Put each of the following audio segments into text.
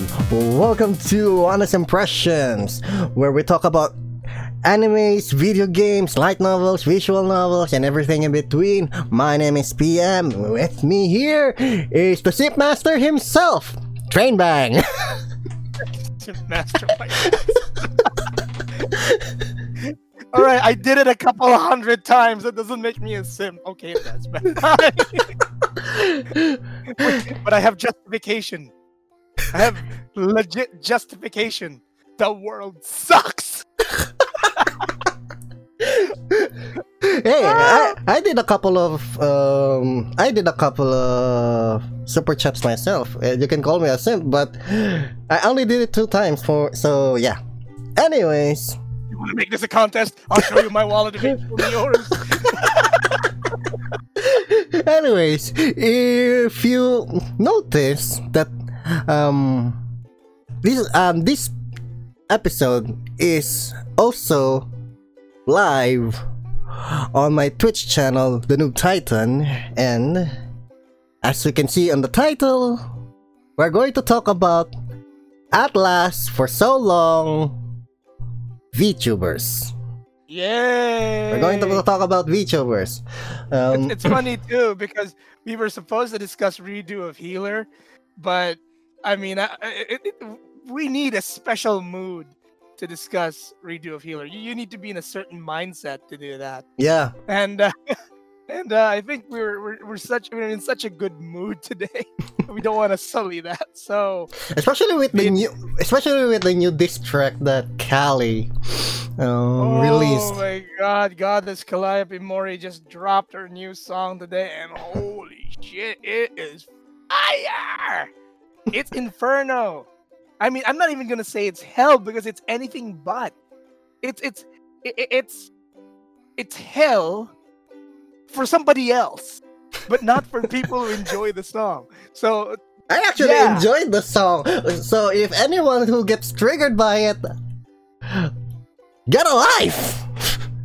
everyone. Welcome to Honest Impressions, where we talk about animes, video games, light novels, visual novels, and everything in between. My name is PM. With me here is the Sip Master himself, Train Bang. Master All right, I did it a couple hundred times. That doesn't make me a sim. Okay, does, but, but I have justification. I have legit justification. The world sucks. hey, I, I did a couple of um, I did a couple of super chats myself. You can call me a simp, but I only did it two times for so yeah. Anyways, You want to make this a contest? I'll show you my wallet if it's yours. anyways, if you notice that um this um this episode is also live on my Twitch channel, The Noob Titan, and as you can see on the title, we're going to talk about at last for so long VTubers. Yay! We're going to talk about VTubers. Um, it's funny too because we were supposed to discuss redo of healer, but I mean, I, it, it, we need a special mood to discuss redo of healer. You, you need to be in a certain mindset to do that, yeah, and uh, and uh, I think we're, we're we're such we're in such a good mood today. we don't want to sully that. So especially with the new, especially with the new diss track that Calli um, released. Oh my god, Goddess Calliope Mori just dropped her new song today, and holy shit, it is fire! It's Inferno. I mean, I'm not even gonna say it's hell because it's anything but. It's it's it's it's hell for somebody else, but not for people who enjoy the song. So I actually Yeah. enjoyed the song. So if anyone who gets triggered by it, get a life.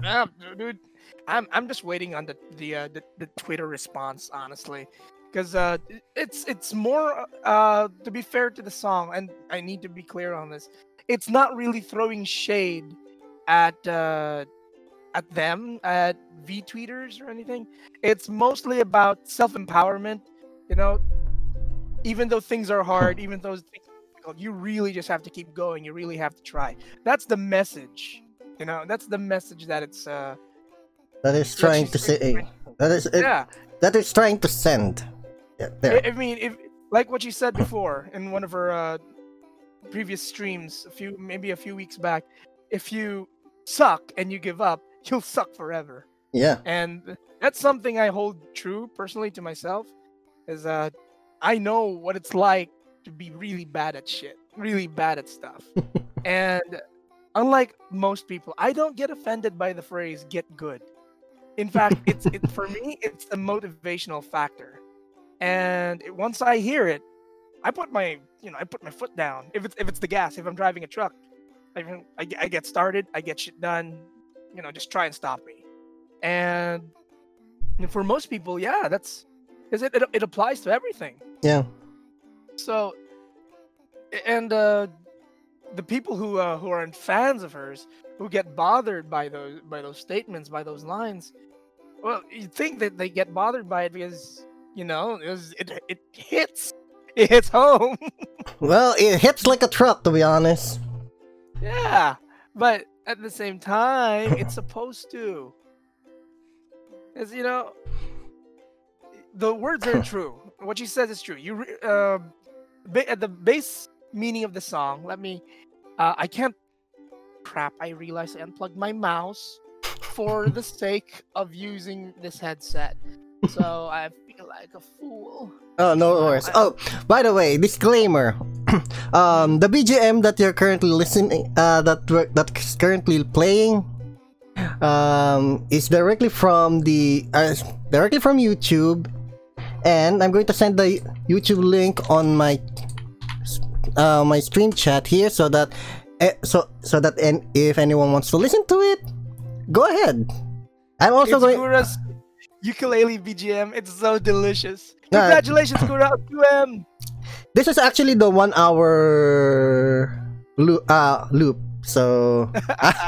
Ah, dude, I'm I'm just waiting on the the uh, the, the Twitter response, honestly, because uh, it's it's more uh to be fair to the song, and I need to be clear on this. It's not really throwing shade at uh at them at V tweeters or anything. It's mostly about self empowerment. You know, even though things are hard, even though things are difficult, you really just have to keep going. You really have to try. That's the message. You know, that's the message that it's uh That is trying to say. That is it, yeah. that is trying to send. Yeah, there. I, I mean, if like what you said before in one of her uh, previous streams, a few maybe a few weeks back, if you suck and you give up, you'll suck forever. Yeah. And that's something I hold true personally to myself. Is uh, I know what it's like to be really bad at shit, really bad at stuff, and unlike most people, I don't get offended by the phrase "get good." In fact, it's it, for me, it's a motivational factor. And it- once I hear it, I put my you know I put my foot down. If it's if it's the gas, if I'm driving a truck, I I, get- I get started, I get shit done. You know, just try and stop me. And you for most people, yeah, that's because it, it it applies to everything. Yeah. So, and uh, the people who uh, who aren't fans of hers, who get bothered by those by those statements, by those lines, well, you think that they get bothered by it because you know it was, it, it hits it hits home. Well, it hits like a truck, to be honest. yeah, but at the same time, it's supposed to. As you know, the words are true. What she says is true. You, uh, ba- at the base meaning of the song. Let me. Uh, I can't. Crap! I realized I unplugged my mouse for the sake of using this headset. So I feel like a fool. Oh, no worries. Oh, by the way, disclaimer. um, the BGM that you're currently listening, uh, that we're, that's currently playing, um, is directly from the, uh, directly from YouTube, and I'm going to send the YouTube link on my, uh, my stream chat here, so that, eh, so so that, and if anyone wants to listen to it, go ahead. I'm also it's going. Gura's ukulele BGM. It's so delicious. Congratulations, Gura. QM. this is actually the one hour loop. Uh, loop. So,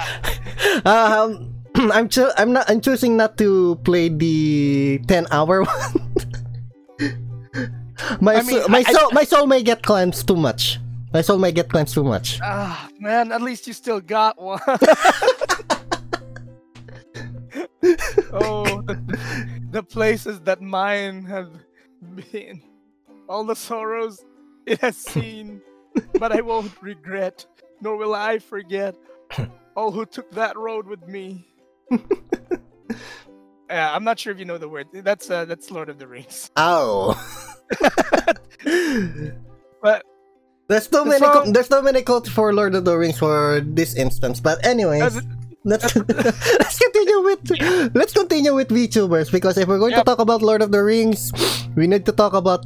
um, I'm cho- I'm not. I'm choosing not to play the ten hour one. my I mean, soul, my I- soul, my soul may get cleansed too much. My soul may get cleansed too much. Ah, man, at least you still got one. oh, the, places that mine have been, all the sorrows it has seen, but I won't regret, nor will I forget all who took that road with me. Yeah, I'm not sure if you know the word. That's uh, that's Lord of the Rings. Ow. But There's so The many. song- there's so many quotes for Lord of the Rings for this instance. But anyways, let's let's continue with let's continue with VTubers because if we're going Yep. to talk about Lord of the Rings, we need to talk about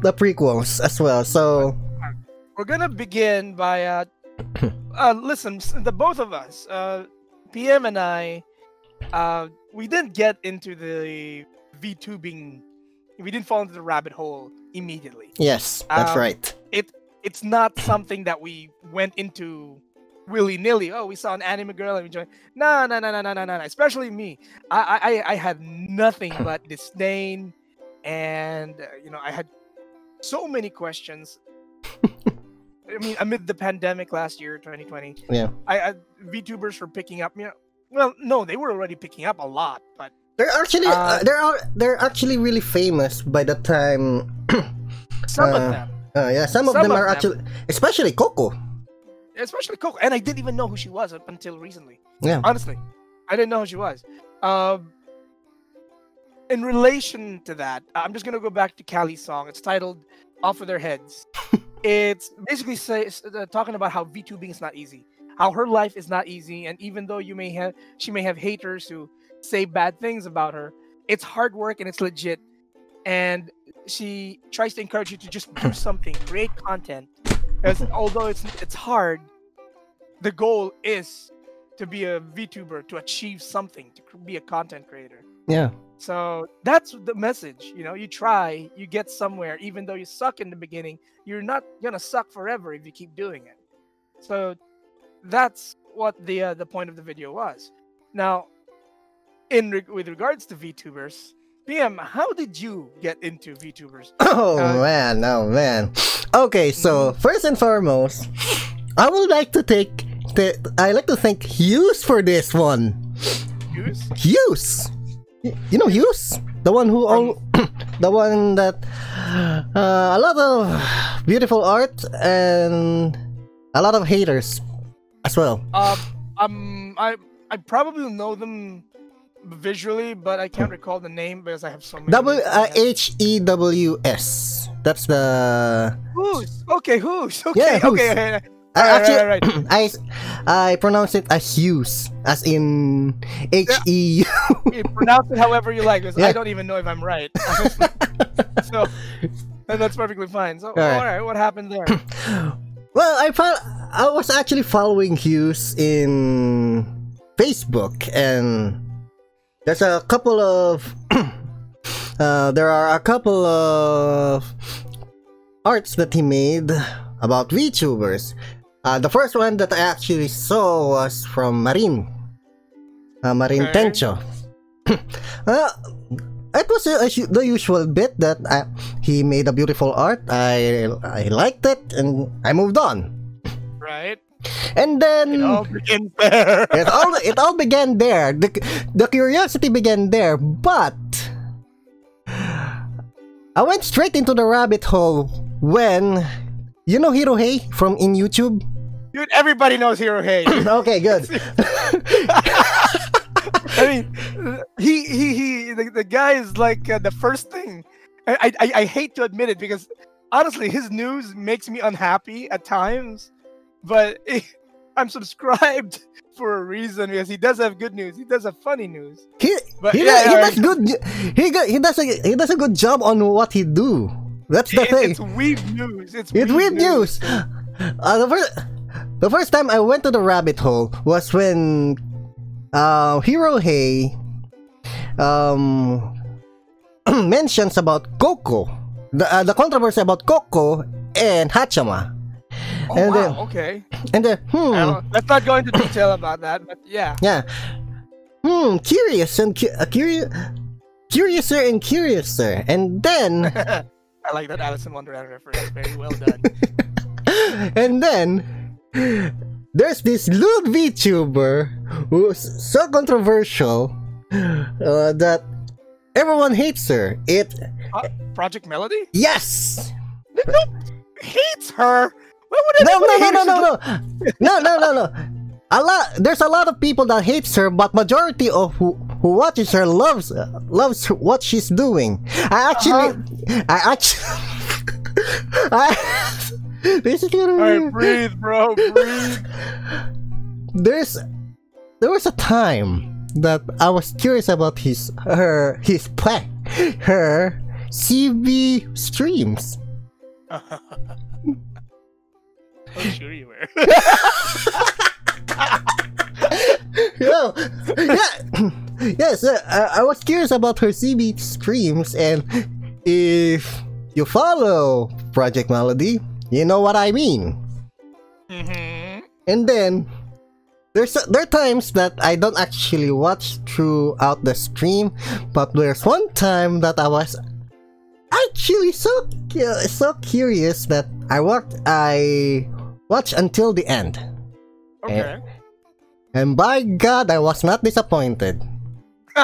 the prequels as well. So we're gonna begin by uh, uh listen the both of us uh pm and i uh we didn't get into the vtubing we didn't fall into the rabbit hole immediately yes, that's Um, right. it's not something that we went into willy nilly. Oh, we saw an anime girl and we joined. No, no, no, no, no, no, no. Especially me. I, I, I had nothing but disdain, and uh, you know, I had so many questions. I mean, amid the pandemic last year, 2020. Yeah. I, I VTubers for picking up. You know, well, no, they were already picking up a lot, but they're actually uh, uh, they're they're actually really famous by the time. some of uh, them. Uh, yeah, some, some of them of are them. actually, especially Coco especially Coco. And I didn't even know who she was up until recently. Yeah. Honestly, I didn't know who she was. Um, in relation to that, I'm just gonna go back to Calli's song. It's titled "Off of Their Heads." it's basically says uh, talking about how VTubing is not easy, how her life is not easy, and even though you may have, she may have haters who say bad things about her. It's hard work and it's legit. And she tries to encourage you to just do something, create content. Because although it's it's hard, the goal is to be a VTuber, to achieve something, to be a content creator. Yeah. So that's the message. You know, you try, you get somewhere, even though you suck in the beginning, you're not gonna suck forever if you keep doing it. So that's what the uh, the point of the video was. Now, in re- with regards to VTubers, PM, how did you get into VTubers? Oh Uh, man, oh man. Okay, so first and foremost, I would like to take. The, I like to thank Hughes for this one. Hughes? Hughes, you know Hughes, the one who all, the one that uh, a lot of beautiful art and a lot of haters as well. Um, um, I I probably know them visually, but I can't recall the name because I have so many. W names in my uh. H E W S. That's the. Who's okay? Who's okay? Yeah, who's. okay. okay. I Right, actually, right, right, I I pronounce it as Hughes, as in H E. You pronounce it however you like, Yeah. I don't even know if I'm right. so and that's perfectly fine. So all right. right, what happened there? Well, I I was actually following Hughes in Facebook, and there's a couple of uh, there are a couple of arts that he made about VTubers. Uh, the first one that I actually saw was from Marin, uh, Marin Okay. Tencho. uh, it was uh, as the usual bit that uh, he made a beautiful art. I I liked it, and I moved on. Right? And then It all begins there. it all it all began there. The the curiosity began there, but I went straight into the rabbit hole when you know HeroHei from in YouTube. Dude, everybody knows Hero Hey. okay, good. I mean, he he he. The, the guy is like uh, the first thing. I, I I hate to admit it because honestly, his news makes me unhappy at times. But I'm subscribed for a reason because he does have good news. He does have funny news. He But he, yeah, does, he does good. He he does a he does a good job on what he do. That's the It- thing. it's weird news. It's It's weird news. Uh, the first, the first time I went to the rabbit hole was when uh, HeroHei um, mentions about Coco, the uh, the controversy about Coco and Haachama. Oh, And wow. then- okay. And then, I hmm, let's not go into detail about that, but yeah. yeah. Hmm, curious and cu- uh, curious, curiouser and curiouser. And then, I like that Alice in Wonderland reference. Very well done. and then, there's this lewd VTuber who's so controversial uh, that everyone hates her. It, Uh, Project Melody? yes! No, hates her. Why would No, no, no, no, hate no, no, no, no, no. A lot. There's a lot of people that hates her, but majority of who, who watches her loves uh, loves her- what she's doing. I actually, I actually, I. this is gonna be. right, breathe, bro, breathe. There's, there was a time that I was curious about his her his play, her CB streams. Sure you were. yeah, yeah, yes. Uh, I, I was curious about her CB streams, and if you follow Project Melody, you know what I mean. hmm And then there's there are times that I don't actually watch throughout the stream, but there's one time that I was actually so cu- so curious that I watched I watched until the end. Okay. And by God, I was not disappointed.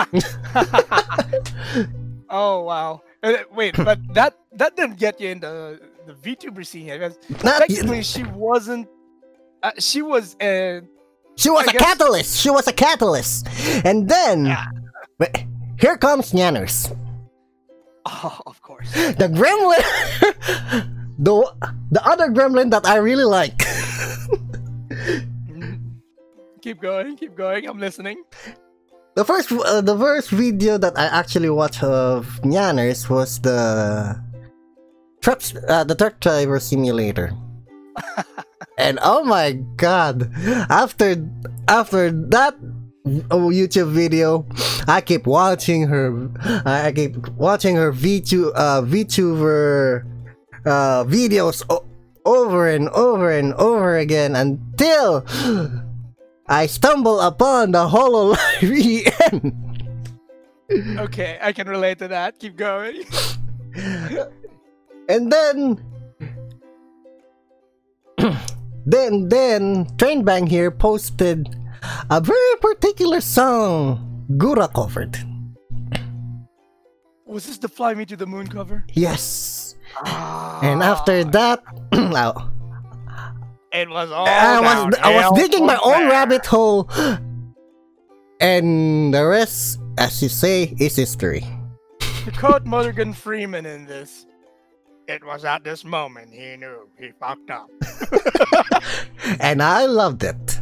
oh wow. Uh, wait, but that that didn't get you into the VTuber scene because Not, technically she wasn't. Uh, she was uh, she was I a guess- catalyst. She was a catalyst. And then, Yeah. here comes Nyanners. oh, of course. The gremlin, the the other gremlin that I really like. Keep going, keep going. I'm listening. The first, uh, the first video that I actually watched of Nyanners was the truck, uh, the truck driver simulator. and oh my god, after after that uh, YouTube video, I keep watching her. I keep watching her v VTu uh, VTuber uh, videos o- over and over and over again until I stumble upon the HoloLive EN. Okay, I can relate to that. Keep going. and then then then Train Trainbang here posted a very particular song Gura covered. Was this the Fly Me to the Moon cover? Yes. And after Ah, that now, it was all. I was I was digging my own there. rabbit hole and the rest as you say is history. To quote Morgan Freeman in this, it was at this moment he knew he fucked up. And I loved it.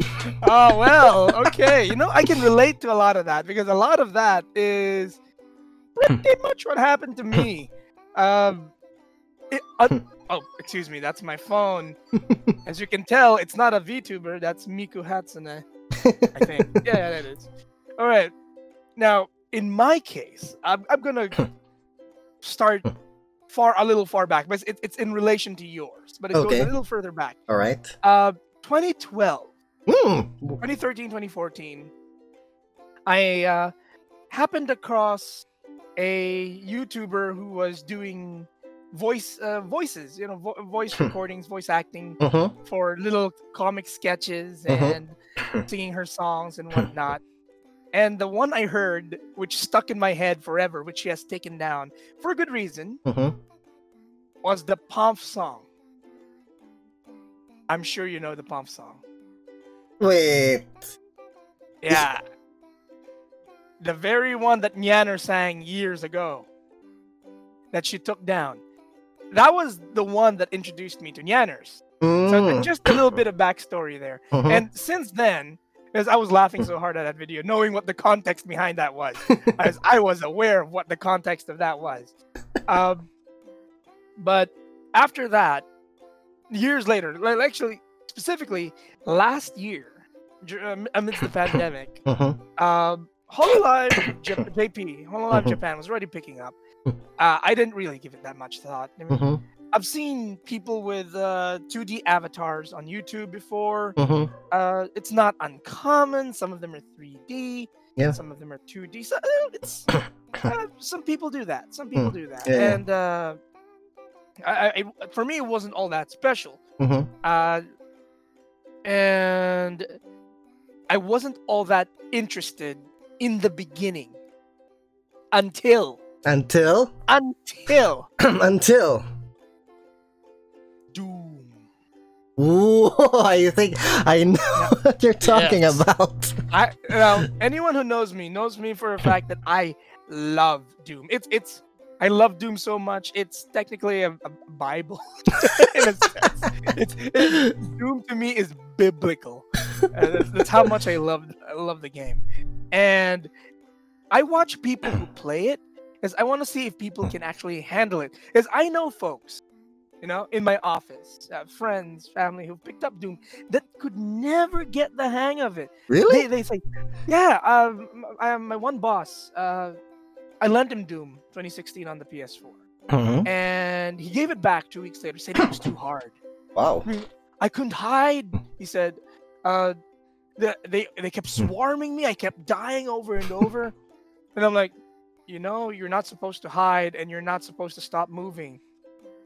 oh well, okay. You know, I can relate to a lot of that because a lot of that is pretty much what happened to me. Um, it, uh, oh, excuse me, that's my phone. As you can tell, it's not a VTuber. That's Miku Hatsune. I think. yeah, yeah, that is. All right. Now, in my case, I'm, I'm gonna start far a little far back, but it's, it's in relation to yours, but it Okay. goes a little further back. All right. Uh, 2012. Hmm. 2013 2014 i uh, happened across a youtuber who was doing voice uh, voices you know vo- voice recordings voice acting Mhm. for little comic sketches Mhm. and singing her songs and whatnot and the one i heard which stuck in my head forever which she has taken down for a good reason Mhm. was the pomf song i'm sure you know the pomf song Wait. Yeah. The very one that Nyanner sang years ago that she took down. That was the one that introduced me to Nyanners. So Mm. just a little bit of backstory there. Mhm. And since then, because I was laughing so hard at that video, knowing what the context behind that was, as I was aware of what the context of that was. Um, but after that, years later, like actually specifically last year, um, amidst the pandemic, Mhm. um, Hololive Jap- JP, Hololive Mhm. Japan was already picking up. Uh, I didn't really give it that much thought. I mean, Mhm. I've seen people with uh, 2D avatars on YouTube before. Mm-hmm. Uh, it's not uncommon. Some of them are 3D. Yeah. Some of them are 2D. So uh, it's uh, some people do that. Some people do that. Yeah, yeah. And uh, I, I, for me, it wasn't all that special. Mm-hmm. Uh, and I wasn't all that interested in the beginning until Until until until. Doom. Ooh, I think I know what you're talking Yes. about. I now anyone who knows me knows me for a fact that I love Doom. It's it's I love Doom so much. It's technically a, a Bible in a sense. It's, it- Doom to me is biblical. Uh, that's, that's how much I love I love the game, and I watch people who play it because I want to see if people can actually handle it. Because I know folks, you know, in my office, uh, friends, family who picked up Doom that could never get the hang of it Really? they, they say, yeah, um, I, my one boss, uh, I lent him Doom 2016 on the PS4, Mhm. and he gave it back two weeks later. saying it was too hard. Wow. I couldn't hide. He said, uh, the, they they kept Hmm. swarming me. I kept dying over and over, and I'm like, you know, you're not supposed to hide, and you're not supposed to stop moving.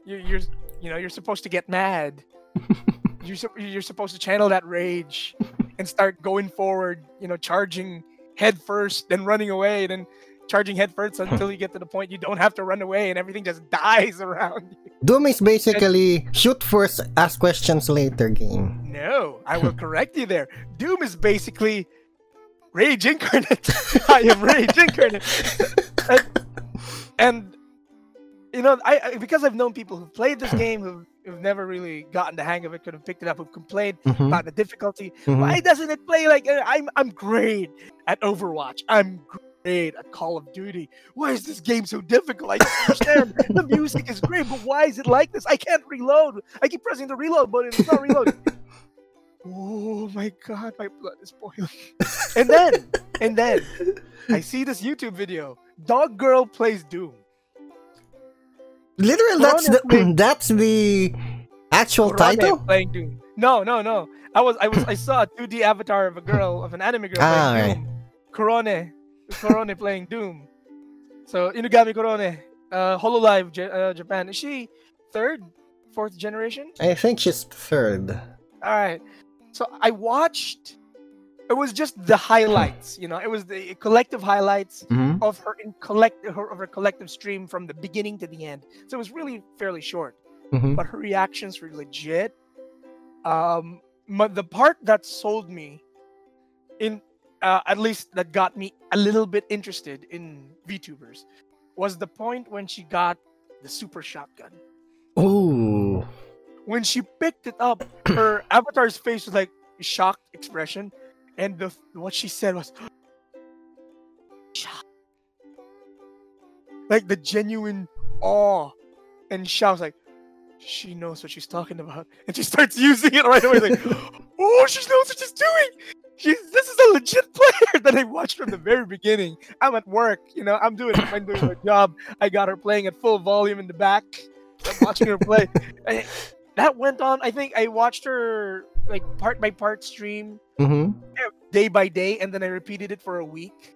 You're, you're you know, you're supposed to get mad. you're sup- you're supposed to channel that rage and start going forward. You know, charging head first, then running away, then charging head first until you get to the point you don't have to run away and everything just dies around you. Doom is basically shoot first, ask questions later game. No, I will correct you there. Doom is basically rage incarnate. I am rage incarnate. and, and, you know, I, I because I've known people who've played this game who've, who've never really gotten the hang of it, could have picked it up, who've complained Mhm, about the difficulty. mhm. Why doesn't it play like uh, I'm? I'm great at Overwatch. I'm great at Call of Duty. Why is this game so difficult? I don't understand. the music is great, but why is it like this? I can't reload. I keep pressing the reload button. It's not reloading. oh my god, my blood is boiling. and then, and then, I see this YouTube video. Dog Girl plays Doom. Literally, that's the that's the actual Kurame title. playing Doom. No, no, no. I was, I was, I saw a 2D avatar of a girl, of an anime girl Ah, playing right. Doom. Korone, Korone playing Doom. So Inugami Korone, uh, Hololive J- uh, Japan. Is she third, fourth generation? I think she's third. All right. So I watched. It was just the highlights, you know. It was the collective highlights Mhm. of her in collect her, of her collective stream from the beginning to the end. So it was really fairly short Mhm. but her reactions were legit. Um, but the part that sold me, in uh, at least that got me a little bit interested in VTubers, was the point when she got the super shotgun. Ooh. When she picked it up, her avatar's face was like a shocked expression, and the what she said was. "Shock." Like the genuine awe and shout like she knows what she's talking about, and she starts using it right away. Like, oh, she knows what she's doing. She's this is a legit player that I watched from the very beginning. I'm at work, you know, I'm doing I'm doing my job. I got her playing at full volume in the back. I'm watching her play. And that went on. I think I watched her like part by part stream Mm-hmm. day by day, and then I repeated it for a week.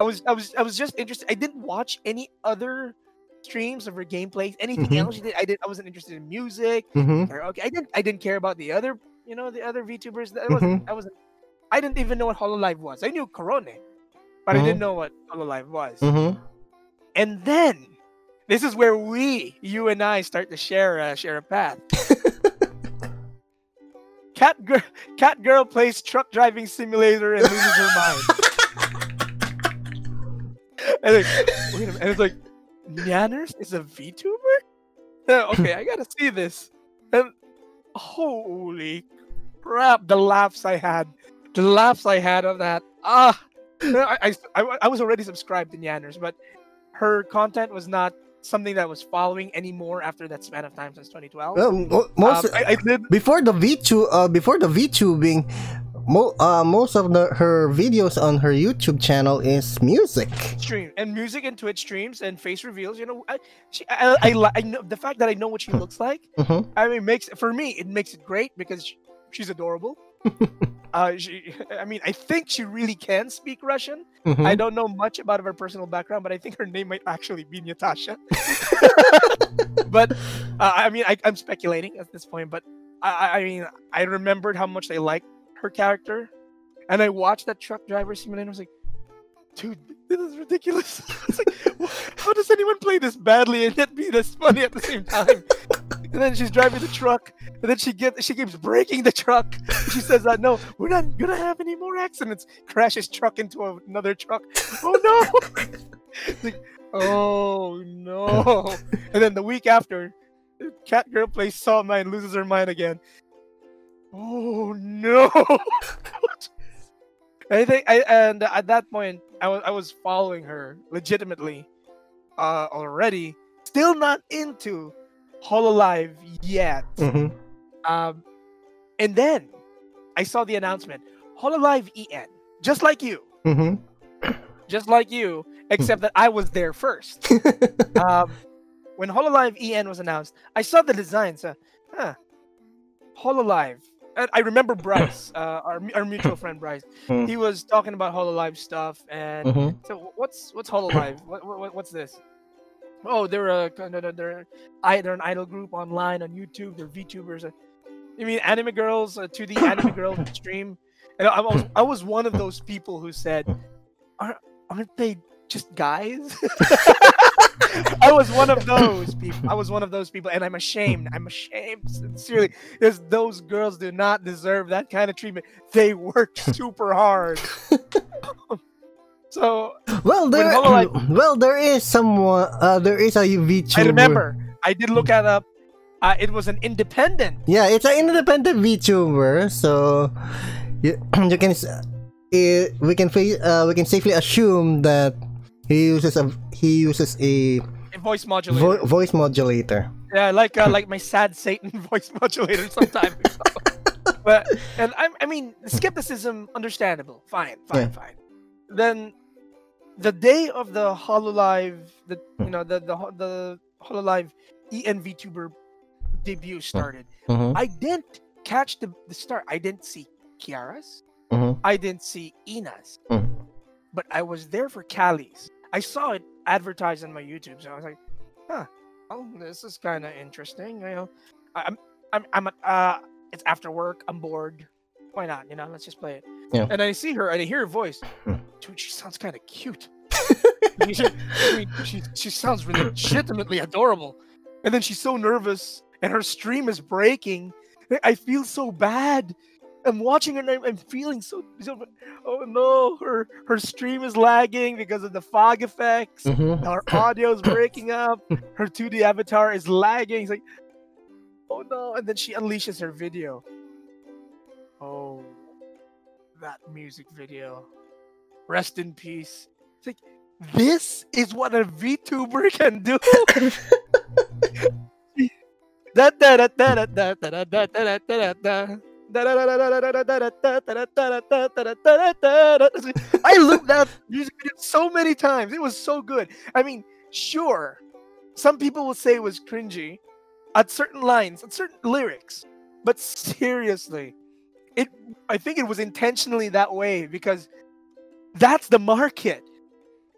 I was I was I was just interested. I didn't watch any other streams of her gameplay, anything Mhm. else she did. I did. I wasn't interested in music. Mm-hmm. Or, okay, I didn't. I didn't care about the other, you know, the other VTubers. That wasn't. I wasn't. I didn't even know what Hololive was. I knew Korone, but I didn't know what Hololive was. Mm-hmm. And then, this is where we, you and I, start to share uh, share a path. Cat girl, cat girl plays truck driving simulator and loses her mind. and, like, wait a minute, and it's like, Nyanners is a VTuber? Uh, okay, I gotta see this. And holy crap, the laughs I had, the laughs I had of that. Ah, I, I, I, was already subscribed to Nyanners, but her content was not something that I was following anymore after that span of time since 2012. Well, most Um, I, I did before the VTube, uh, before the VTubing, mo- uh, most of the, her videos on her YouTube channel is music. stream and music and Twitch streams and face reveals. You know, I, she, I, I, I know the fact that I know what she looks like. Mhm. I mean, makes for me it makes it great because sh- she's adorable. Uh, she, I mean, I think she really can speak Russian. Mhm. I don't know much about her personal background, but I think her name might actually be Natasha. but uh, I mean, I, I'm speculating at this point. But I, I- mean, I remembered how much I liked her character, and I watched that truck driver simulator. And I was like, dude, this is ridiculous. like, how does anyone play this badly and yet be this funny at the same time? And then she's driving the truck, and then she gets she keeps breaking the truck. She says, uh, "No, we're not gonna have any more accidents." Crashes truck into another truck. Oh no! Like, oh no! And then the week after, Cat Girl plays Saw Nine, loses her mind again. Oh no! I think, I, and at that point, I was I was following her legitimately, uh, already. Still not into Hololive yet. Mhm. Um, and then I saw the announcement Hololive EN, just like you, Mhm. just like you, except that I was there first. um, when Hololive EN was announced, I saw the design. So, huh, Hololive. And I remember Bryce, uh, our our mutual friend Bryce. Hmm. He was talking about Hololive stuff, and Mhm. so what's what's Hololive? what, what what's this? Oh, they're a they're they're an idol group online on YouTube. They're VTubers. You mean anime girls uh, to the anime girls stream? And I was I was one of those people who said, "Aren't aren't they just guys?" I was one of those people. I was one of those people, and I'm ashamed. I'm ashamed, sincerely, because those girls do not deserve that kind of treatment. They work super hard. so Well, there, Hololive- well, there is someone. Uh, there is a VTuber. I remember. I did look at up. Uh, it was an independent. Yeah, it's an independent VTuber, so you, you can it, we can uh, we can safely assume that he uses a he uses a a voice modulator. vo- voice modulator. yeah, like uh, like my sad Satan voice modulator sometimes. but and I, I mean skepticism, understandable. Fine, fine, Yeah. fine. Then the day of the Hololive, the you know the the the Hololive EN VTuber debut started. Mhm, I didn't catch the, the start. I didn't see Kiara's. mhm, I didn't see Ina's. mhm. but I was there for Calli's. I saw it advertised on my YouTube, so I was like, "Huh, oh, this is kind of interesting." You know, I- I'm, I'm, I'm, uh, it's after work. I'm bored. Why not? You know, let's just play it. Yeah. And I see her, and I hear her voice. Hmm. Dude, she sounds kind of cute. she, I mean, she, she sounds really legitimately adorable. And then she's so nervous, and her stream is breaking. I- feel so bad. I'm watching her, and I'm- I'm feeling so, so. Oh no, her her stream is lagging because of the fog effects. Mhm. Her audio is breaking up. Her 2D avatar is lagging. It's like, oh no! And then she unleashes her video. Oh, that music video. Rest in peace. It's like, this is what a VTuber can do. I looped that music video so many times. It was so good. I mean, sure, some people will say it was cringy at certain lines, at certain lyrics, but seriously, it. I think it was intentionally that way because that's the market.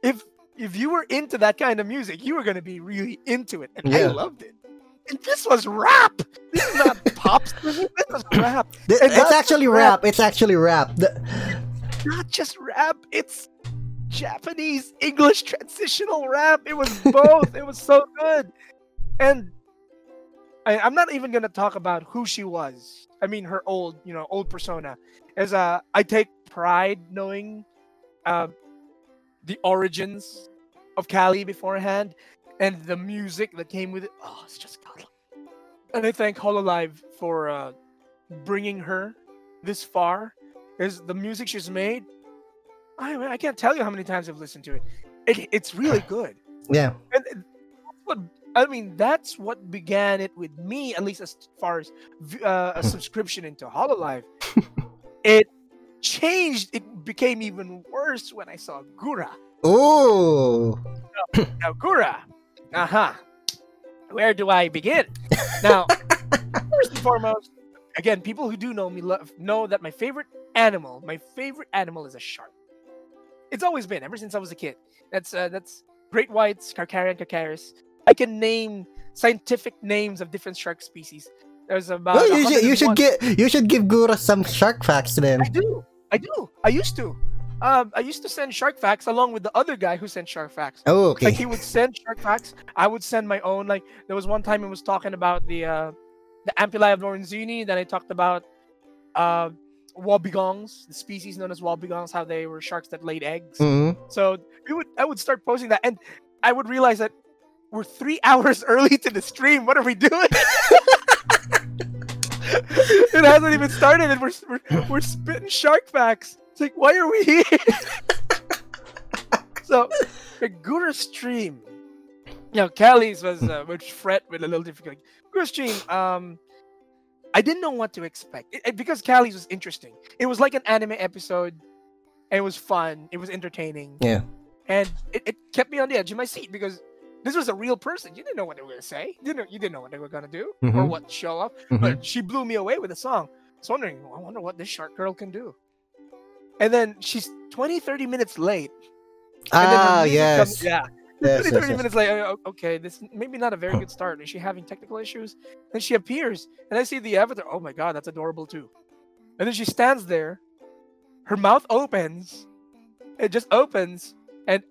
If if you were into that kind of music, you were going to be really into it, and I loved it. And this was rap. This is not pop. This was rap. Th- And It's actually just rap. It's actually rap. The- not just rap, it's Japanese English transitional rap. It was both. it was so good. And I, I'm not even gonna talk about who she was. I mean her old, you know, old persona. As uh I take pride knowing uh, the origins of Calli beforehand and the music that came with it. Oh, it's just godlike. And I thank Hololive for uh, bringing her this far is the music she's made. I I can't tell you how many times I've listened to it. it it's really good. yeah. And what I mean, that's what began it with me, at least as far as uh, a subscription into Hololive. it changed. It became even worse when I saw Gura. Oh. Now, Gura. Uh huh. Where do I begin? Now, first and foremost, again, people who do know me love, know that my favorite animal, my favorite animal is a shark. It's always been ever since I was a kid. That's uh, that's great whites, Carcharodon carcharias. I can name scientific names of different shark species. There's about. Well, you should you should get you should give Gura some shark facts then. I do. I do. I used to. Um, I used to send shark facts along with the other guy who sent shark facts. Oh, okay. Like he would send shark facts. I would send my own. Like there was one time he was talking about the uh, the Ampullae of Lorenzini. Then I talked about uh, wobbegongs, the species known as wobbegongs, how they were sharks that laid eggs. Mhm. So we would I would start posting that, and I would realize that we're three hours early to the stream. What are we doing? it hasn't even started, and we're, we're we're spitting shark facts. It's like, why are we here? so, the Gura stream. You know, Calli's was uh, which Fred with a little difficult. Gura stream. Um, I didn't know what to expect it, it- because Calli's was interesting. It was like an anime episode. And it was fun. It was entertaining Yeah. and it, it kept me on the edge of my seat because this was a real person. You didn't know what they were gonna say. You didn't know, you didn't know what they were gonna do or Mhm. what show up. Mhm. But she blew me away with a song. I was wondering, I wonder what this shark girl can do. And then she's 20, 30 minutes late. And then her Ah, yes. comes- yeah. Yes, 30, yes, 30 yes. minutes late. oh, Okay, this maybe not a very good start. Is she having technical issues? Then she appears, and I see the avatar. Oh my god, that's adorable too. And then she stands there. Her mouth opens. It just opens, and.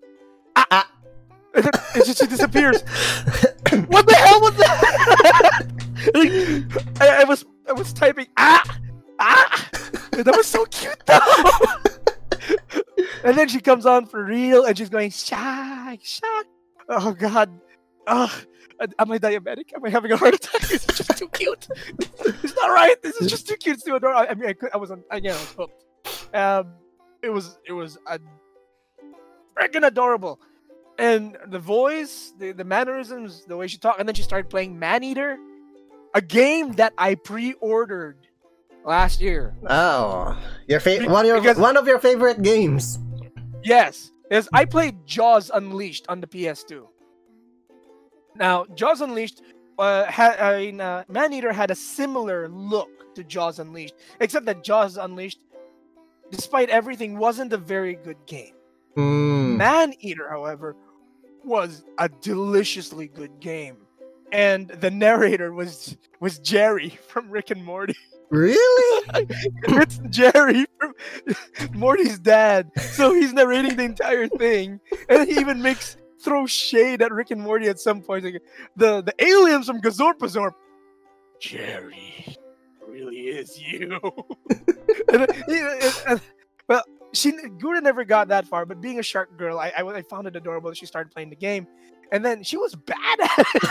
And then it just she disappears. what the hell was that? I, I was I was typing ah ah. That was so cute though. and then she comes on for real, and she's going shy shy. Oh God. Oh, am I diabetic? Am I having a heart attack? This is just too cute. It's not right. This is just too cute. It's too adorable. I mean, I, could, I was on. Again, I was hooked. Um, it was it was a freaking adorable, and the voice, the the mannerisms, the way she talked, and then she started playing Maneater, a game that I pre-ordered last year. Oh, your favorite one, of your, one of your favorite games. Yes, yes. I played Jaws Unleashed on the PS2. Now, Jaws Unleashed, uh, had, I mean, uh, Maneater had a similar look to Jaws Unleashed, except that Jaws Unleashed, despite everything, wasn't a very good game. Mm. Maneater, however, was a deliciously good game, and the narrator was was Jerry from Rick and Morty. Really? it's Jerry from Morty's dad. So he's narrating the entire thing, and he even makes throw shade at Rick and Morty at some point. Like, the the aliens from Gazorpazorp. Jerry, really is you. and, and- and- well, she Gura never got that far, but being a shark girl, I, I I found it adorable. She started playing the game, and then she was bad at it.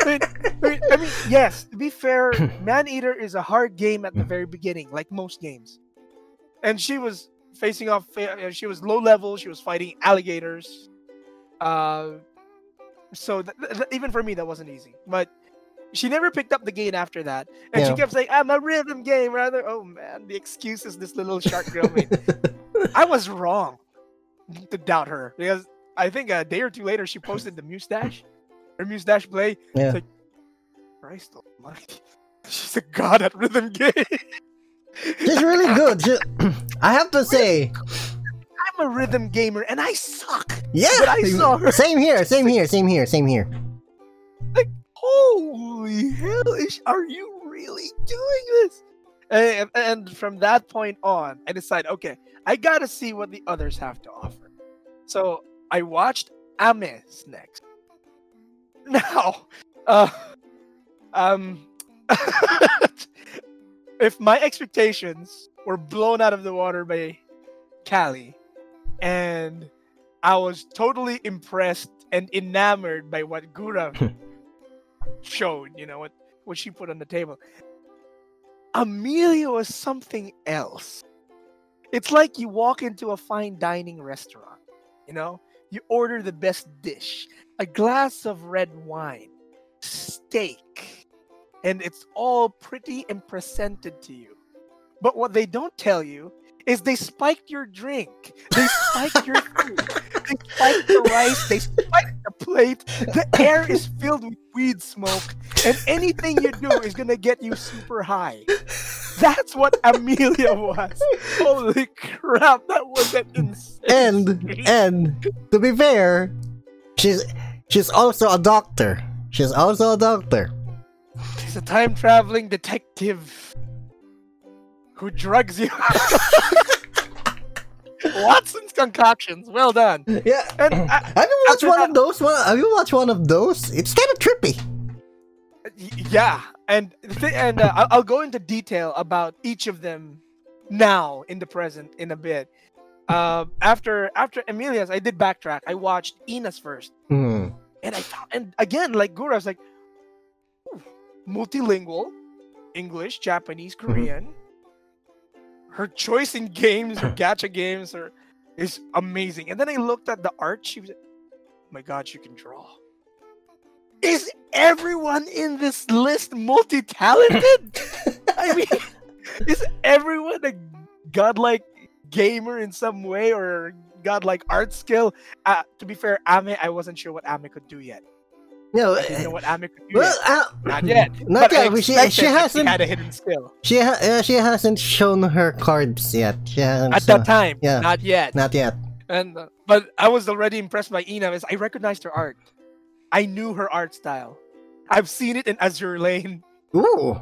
I mean, I mean, yes. To be fair, Maneater is a hard game at the very beginning, like most games. And she was facing off. uh, She was low level. She was fighting alligators. Uh, so th- th- even for me, that wasn't easy. But she never picked up the game after that, and she kept saying, "I'm a rhythm game." Rather, oh man, the excuses this little shark girl made. I was wrong to doubt her because I think a day or two later she posted the mustache, her mustache play. Yeah. like, Christ Almighty, she's a god at rhythm game. She's really good. She- I have to say, I'm a rhythm gamer and I suck. yeah. But I saw her. Same here. Same here. Same here. Same here. Holy hell, is, are you really doing this? And, and from that point on, I decided, okay, I gotta see what the others have to offer. So I watched Ames next. Now, uh, um, if my expectations were blown out of the water by Calli, and I was totally impressed and enamored by what Gura showed, you know, what, what she put on the table. Amelia was something else. It's like you walk into a fine dining restaurant, you know, you order the best dish, a glass of red wine, steak, and it's all pretty and presented to you. But what they don't tell you is they spiked your drink, they spiked your food, they spiked the rice, they spiked the plate. The air is filled with weed smoke, and anything you do is gonna get you super high. That's what Amelia was. Holy crap, that was an insane. And and to be fair, she's she's also a doctor. She's also a doctor. She's a time traveling detective who drugs you. Watson's concoctions. Well done. Yeah. And I, Have you watched one that- of those? One, have you watched one of those? It's kind of trippy. Yeah and and uh, I'll, go into detail about each of them now in the present in a bit uh, after after amelia's i did backtrack i watched ina's first Hmm. and i found and again like Gura i was like multilingual english japanese korean her choice in games her gacha games are is amazing and then i looked at the art she was oh my god she can draw is everyone in this list multi-talented? I mean, is everyone a godlike gamer in some way or godlike art skill? Uh, to be fair, Ame, I wasn't sure what Ame could do yet. No, I didn't know what could well, uh, Not yet. Not but yet. She, she hasn't. had a hidden skill She ha- uh, she hasn't shown her cards yet. She at shown- that time. yeah. Not yet. Not yet. And uh, but I was already impressed by Ina. Is I recognized her art. I knew her art style. I've seen it in Azur Lane. Ooh.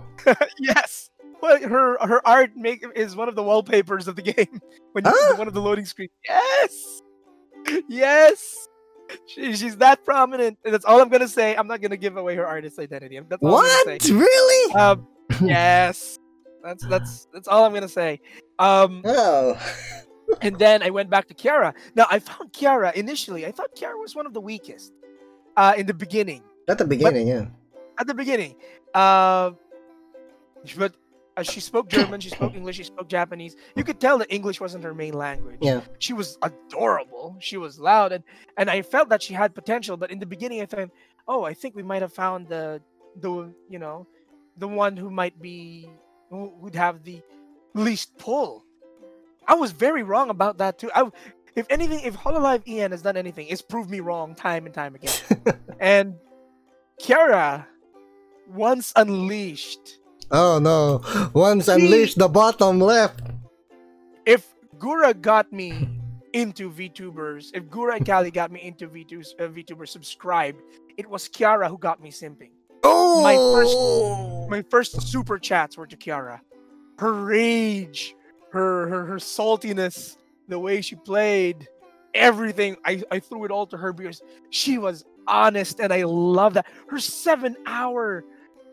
yes. Well, her her art make is one of the wallpapers of the game. When you Ah. one of the loading screens. Yes. Yes. She, she's that prominent. And that's all I'm gonna say. I'm not gonna give away her artist identity. That's all I'm What? gonna say. Really? Um, yes. That's that's that's all I'm gonna say. Um, oh. and then I went back to Kiara. Now I found Kiara initially. I thought Kiara was one of the weakest. Uh, in the beginning At the beginning, yeah. at the beginning. Uh, but uh, she spoke German, she spoke English, she spoke Japanese. You could tell that English wasn't her main language. Yeah. She was adorable. She was loud, and and I felt that she had potential. But in the beginning, I thought, oh, I think we might have found the the you know the one who might be who would have the least pull. I was very wrong about that too. I, if anything, if Hololive EN has done anything, it's proved me wrong time and time again. and Kiara, once unleashed, Oh no. Once She- unleashed the bottom left. if Gura got me into VTubers, if Gura and Calli got me into VTubers, uh, VTubers subscribed, it was Kiara who got me simping. Oh. My first- My first super chats were to Kiara. Her rage, her her, her saltiness, the way she played, everything. I, I threw it all to her because she was honest and I love that. Her seven hour,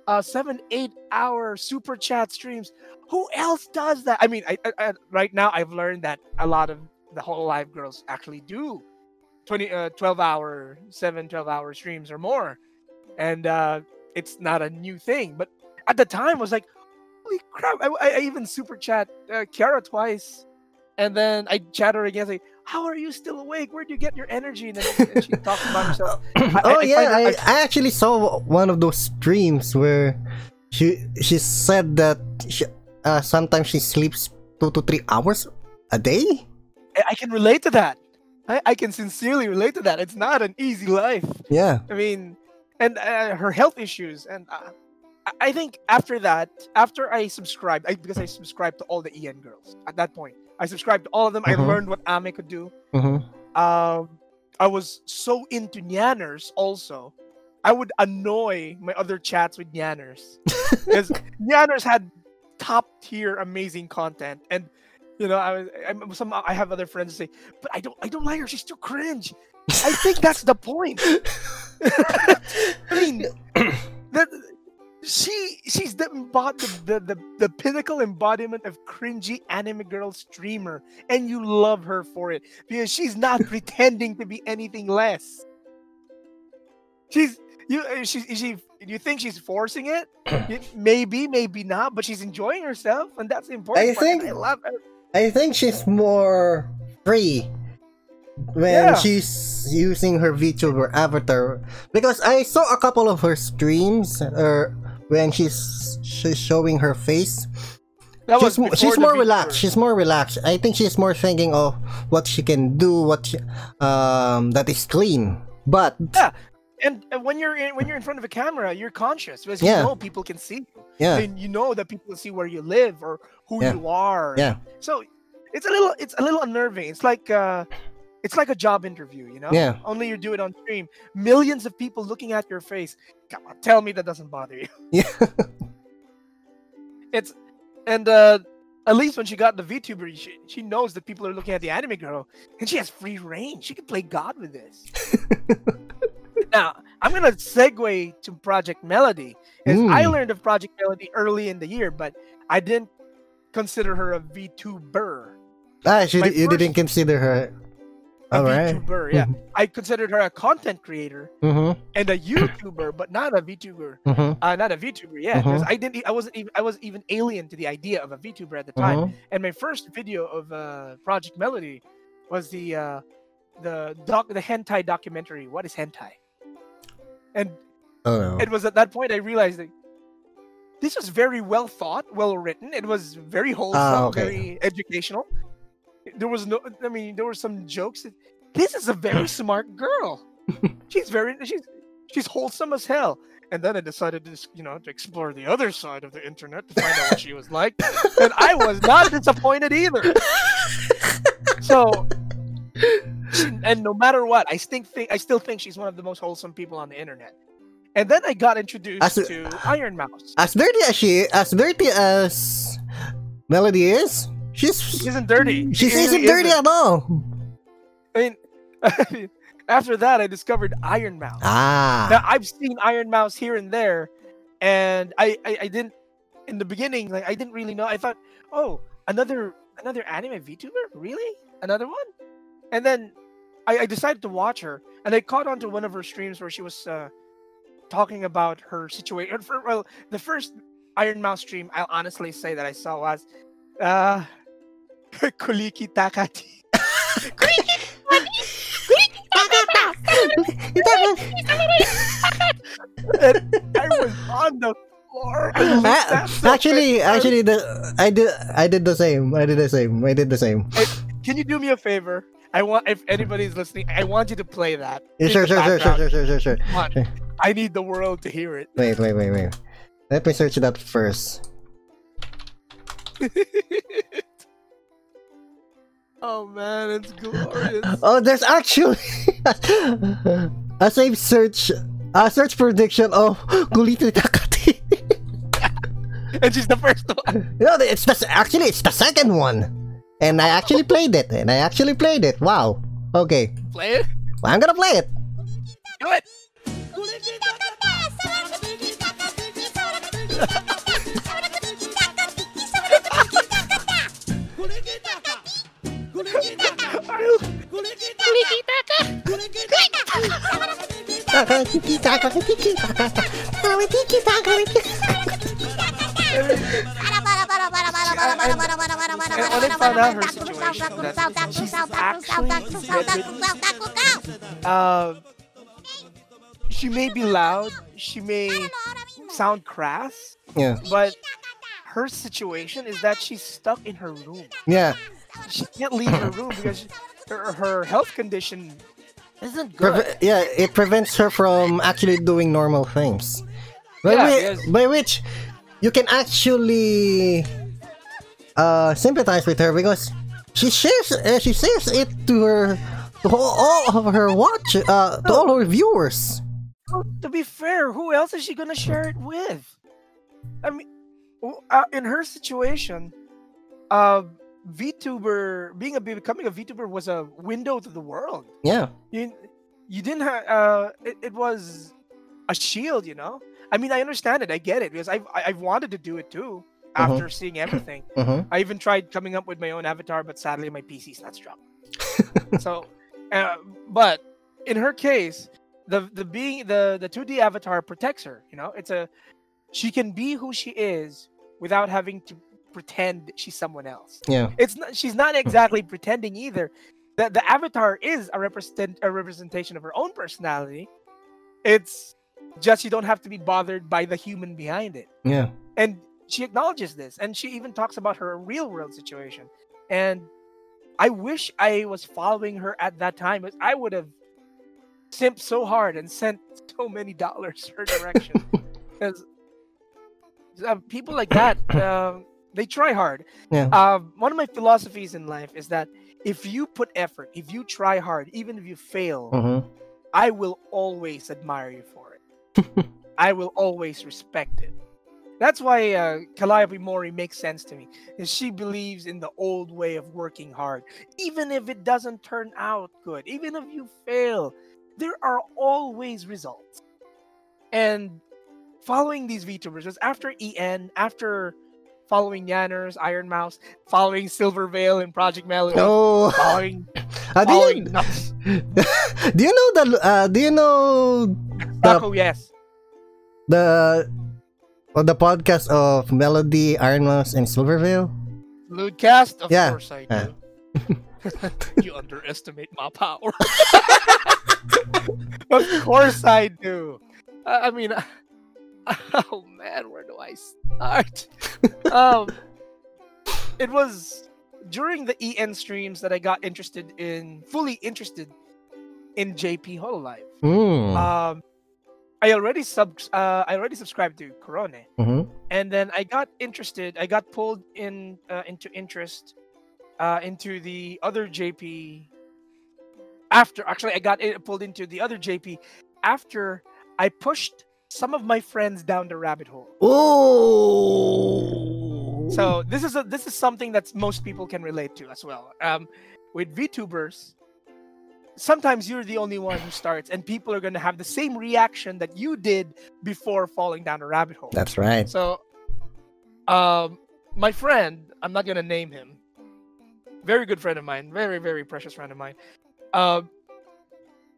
uh seven, eight hour super chat streams. Who else does that? I mean, I, I, I right now I've learned that a lot of the Hololive girls actually do 20 uh 12 hour 7 12 hour streams or more and uh it's not a new thing but at the time I was like holy crap i, I I even super chat uh, Kiara twice and then i chat her again like how are you still awake? Where'd you get your energy? And then and she talks about herself. I- oh I yeah, I, I actually saw one of those streams where she she said that she, uh, sometimes she sleeps two to three hours a day. I, I can relate to that. I, I can sincerely relate to that. It's not an easy life. Yeah. I mean, and uh, her health issues, and uh, I- I think after that, after I subscribed, I, because I subscribed to all the EN girls at that point, I subscribed to all of them. I Mhm. learned what Ame could do. hmm Um, I was so into Nyanners also. I would annoy my other chats with Nyanners because Nyanners had top tier amazing content, and you know, I was I'm, some I have other friends say, but I don't I don't like her. She's too cringe. I think that's the point. I mean, that she she's the, embod- the, the the pinnacle embodiment of cringy anime girl streamer, and you love her for it because she's not pretending to be anything less. She's you uh, she she you think she's forcing it? Maybe, maybe not, but she's enjoying herself, and that's important. I part, think- I love her. I think she's more free when Yeah. she's using her VTuber avatar because I saw a couple of her streams or when she's she's showing her face. That she's she's more relaxed. She's more relaxed. I think she's more thinking of what she can do, what she, um that is clean. But Yeah, and, and when you're in, when you're in front of a camera, you're conscious because Yeah. you know people can see you. yeah, And you know that people see where you live or who Yeah. you are. yeah, So it's a little it's a little unnerving. It's like uh, it's like a job interview, you know. yeah. Only you do it on stream. Millions of people looking at your face. Come on, tell me that doesn't bother you. Yeah. It's and uh at least when she got the VTuber, she, she knows that people are looking at the anime girl, and she has free reign. She can play God with this. now, I'm gonna segue to Project Melody. Is I Mm. learned of Project Melody early in the year, but I didn't consider her a VTuber. Ah, she, My you didn't consider her. A All right. VTuber, yeah. I considered her a content creator Mm-hmm. and a YouTuber, but not a VTuber. Mm-hmm. Uh, not a VTuber, yeah. Because Mhm. I didn't, I wasn't even, I was even alien to the idea of a VTuber at the time. Mm-hmm. And my first video of uh, Project Melody was the uh, the doc, the hentai documentary. What is hentai? And Oh it was at that point I realized that this was very well thought, well written. It was very wholesome, Ah, okay. very educational. There was no, I mean, there were some jokes. That, this is a very smart girl. she's very, she's, she's wholesome as hell. And then I decided to, you know, to explore the other side of the internet to find out what she was like, and I was not disappointed either. So, and no matter what, I think, think I still think she's one of the most wholesome people on the internet. And then I got introduced As to Iron Mouse. as dirty as she, as dirty as Melody is, she's She isn't dirty. she really isn't dirty isn't. at all. I mean, after that, I discovered Iron Mouse. Ah. Now I've seen Iron Mouse here and there, and I, I I didn't in the beginning like I didn't really know. I thought, oh, another another anime VTuber, really? Another one? And then I, I decided to watch her, and I caught onto one of her streams where she was uh, talking about her situation. Well, the first Iron Mouse stream, I'll honestly say that I saw was uh, Kuliki Takati. and I was on the floor. I looked at so actually, actually, the I did I did the same. I did the same. I did the same. can you do me a favor? I want if anybody's listening, I want you to play that. Yeah, in sure, sure, sure, sure, sure, sure, sure, sure. I need the world to hear it. Wait, wait, wait, wait. Let me search that first. oh man, it's glorious. Oh, there's actually a save search, a search prediction of Kulito Takati. and she's the first one. no, it's the actually it's the second one, and I actually played it, and I actually played it. Wow. Okay, Play it. well, I'm gonna play it. Do it. Uh, she may be loud. She may sound crass, Yeah, but her situation is that she's stuck in her room. yeah. She can't leave her room because her, her health condition isn't good. Preve- yeah, it prevents her from actually doing normal things. By, Yeah, yes. by which you can actually uh, sympathize with her because she shares uh, she shares it to her to all, of her watch uh, to all her viewers. Well, to be fair, who else is she gonna share it with? I mean, uh, in her situation, uh, VTuber being a becoming a VTuber was a window to the world. Yeah, You you didn't have uh, it, it was a shield, you know. I mean, I understand it, I get it because I've I- I've wanted to do it too after seeing everything. hmm I even tried coming up with my own avatar, but sadly my PC's not strong. so, uh, but in her case, the the being the the 2D avatar protects her. You know, it's a she can be who she is without having to pretend she's someone else. yeah, It's not, she's not exactly pretending either. The the avatar is a represent a representation of her own personality. It's just you don't have to be bothered by the human behind it yeah. and she acknowledges this, and she even talks about her real world situation. And I wish I was following her at that time. I would have simped so hard and sent so many dollars her direction because uh, people like that um, they try hard. Yeah. Um, one of my philosophies in life is that if you put effort, if you try hard, even if you fail, Mhm. I will always admire you for it. I will always respect it. That's why uh, Calliope Mori makes sense to me. Is she believes in the old way of working hard, even if it doesn't turn out good, even if you fail, there are always results. And following these VTubers was after EN, after following Nyanners, Iron Mouse, following Silvervale and Project Melody, Oh, following, uh, do following you Nuts. do you know the uh, do you know the Taco, yes. the oh, the podcast of Melody, Iron Mouse, and Silvervale? Ludcast? Of Yeah. course I do. you underestimate my power. of course I do. I mean, oh man, where do I start? um, it was during the EN streams that I got interested in, fully interested in JP Hololive. Mm. Um, I already sub, uh, I already subscribed to Korone Mhm. and then I got interested. I got pulled in uh, into interest uh, into the other JP. After actually, I got pulled into the other JP after I pushed some of my friends down the rabbit hole. Oh. So this is a this is something that most people can relate to as well. Um, with VTubers, sometimes you're the only one who starts, and people are going to have the same reaction that you did before falling down a rabbit hole. That's right. So, um, my friend, I'm not gonna name him. Very good friend of mine, very very precious friend of mine. Um,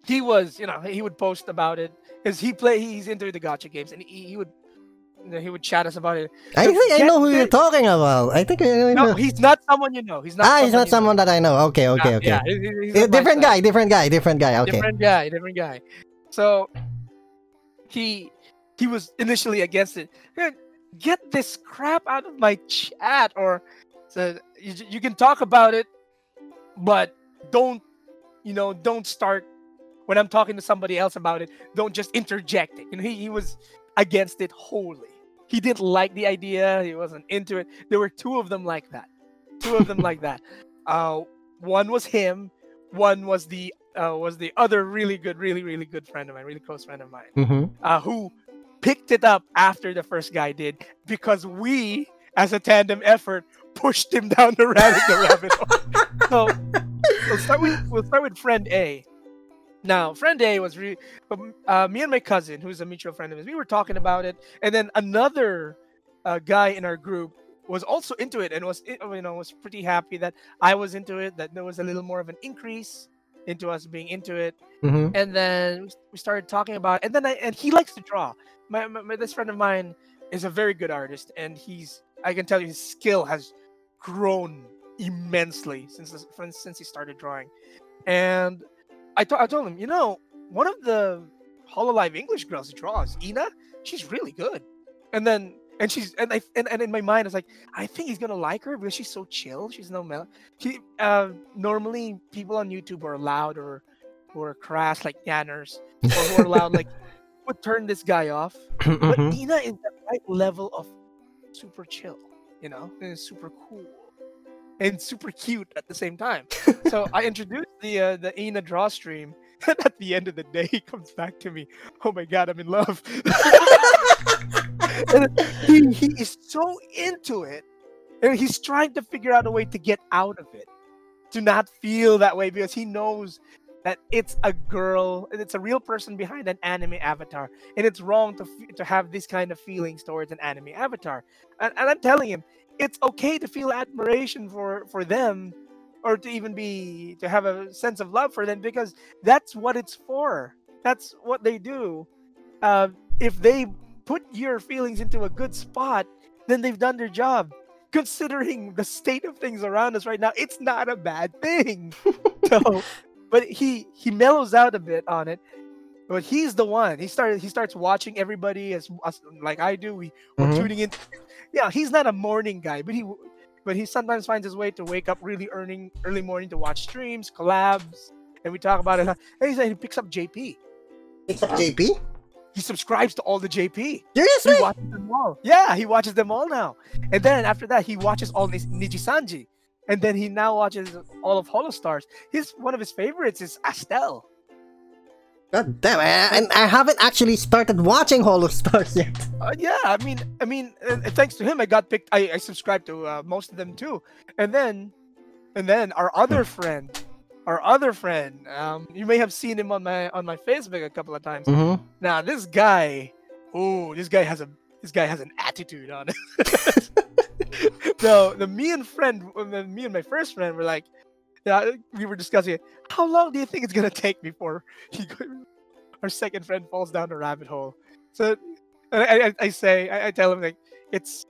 he was, you know, he would post about it because he play, he's into the gacha games, and he, he would, you know, he would chat us about it. I think I know who you're talking about. I think I know. No, he's not someone you know. He's not. ah, he's not someone know. that I know. Okay, okay, okay. Yeah, he- he- he's my different guy, different guy, different guy. Okay. different guy, different guy. So he he was initially against it. Get this crap out of my chat, or so you, you can talk about it, but don't you know? Don't start when I'm talking to somebody else about it. Don't just interject it. You know, he, he was against it wholly. He didn't like the idea. He wasn't into it. There were two of them like that. Two of them like that. Uh, one was him. One was the uh, was the other really good, really really good friend of mine, really close friend of mine, Mm-hmm. uh, who picked it up after the first guy did because we, as a tandem effort, pushed him down the rabbit, the rabbit hole. So we'll start with we'll start with friend A. Now, friend A was really uh, me and my cousin, who's a mutual friend of his. We were talking about it, and then another uh, guy in our group was also into it and was you know was pretty happy that I was into it. That there was a little more of an increase into us being into it Mm-hmm. and then we- started talking about and then I, and he likes to draw my, my, my this friend of mine is a very good artist and he's i can tell you his skill has grown immensely since since he started drawing and I I told him you know one of the hololive english girls who draws ina she's really good and then and she's and I and, and in my mind it's like I think he's gonna like her because she's so chill. She's no mel. She uh normally people on YouTube are loud or who are crass like Nyanners or who are loud like would turn this guy off. But Mm-hmm. Ina is the right level of super chill, you know, and it's super cool and super cute at the same time. so I introduced the uh, the Ina draw stream, and at the end of the day, he comes back to me. Oh my god, I'm in love. and he, he is so into it, and he's trying to figure out a way to get out of it, to not feel that way because he knows that it's a girl and it's a real person behind an anime avatar and it's wrong to f- to have this kind of feelings towards an anime avatar and, and i'm telling him it's okay to feel admiration for for them or to even be to have a sense of love for them because that's what it's for. That's what they do. Uh, if they put your feelings into a good spot then they've done their job. Considering the state of things around us right now it's not a bad thing. So but he he mellows out a bit on it but he's the one. He started. He starts watching everybody as, as like I do. We we're Mhm. tuning in. Yeah, he's not a morning guy, but he but he sometimes finds his way to wake up really earning early morning to watch streams, collabs, and we talk about it. And he said he picks up JP. picks up JP. He subscribes to all the JP. seriously He watches them all. Yeah, he watches them all now. And then after that, he watches all Nis- Nijisanji. And then he now watches all of Holostars. His one of his favorites is Astel. God damn! I, and I haven't actually started watching Holostars yet. Uh, yeah, I mean, I mean, uh, thanks to him, I got picked. I, I subscribed to uh, most of them too. And then, and then our other friend, our other friend, um, you may have seen him on my on my Facebook a couple of times. Mm-hmm. Now this guy, oh, this guy has a this guy has an attitude on it. so the me and friend, me and my first friend were like, yeah, we were discussing it. How long do you think it's gonna take before he, our second friend falls down the rabbit hole? So I, I, I say, I, I tell him like, it's,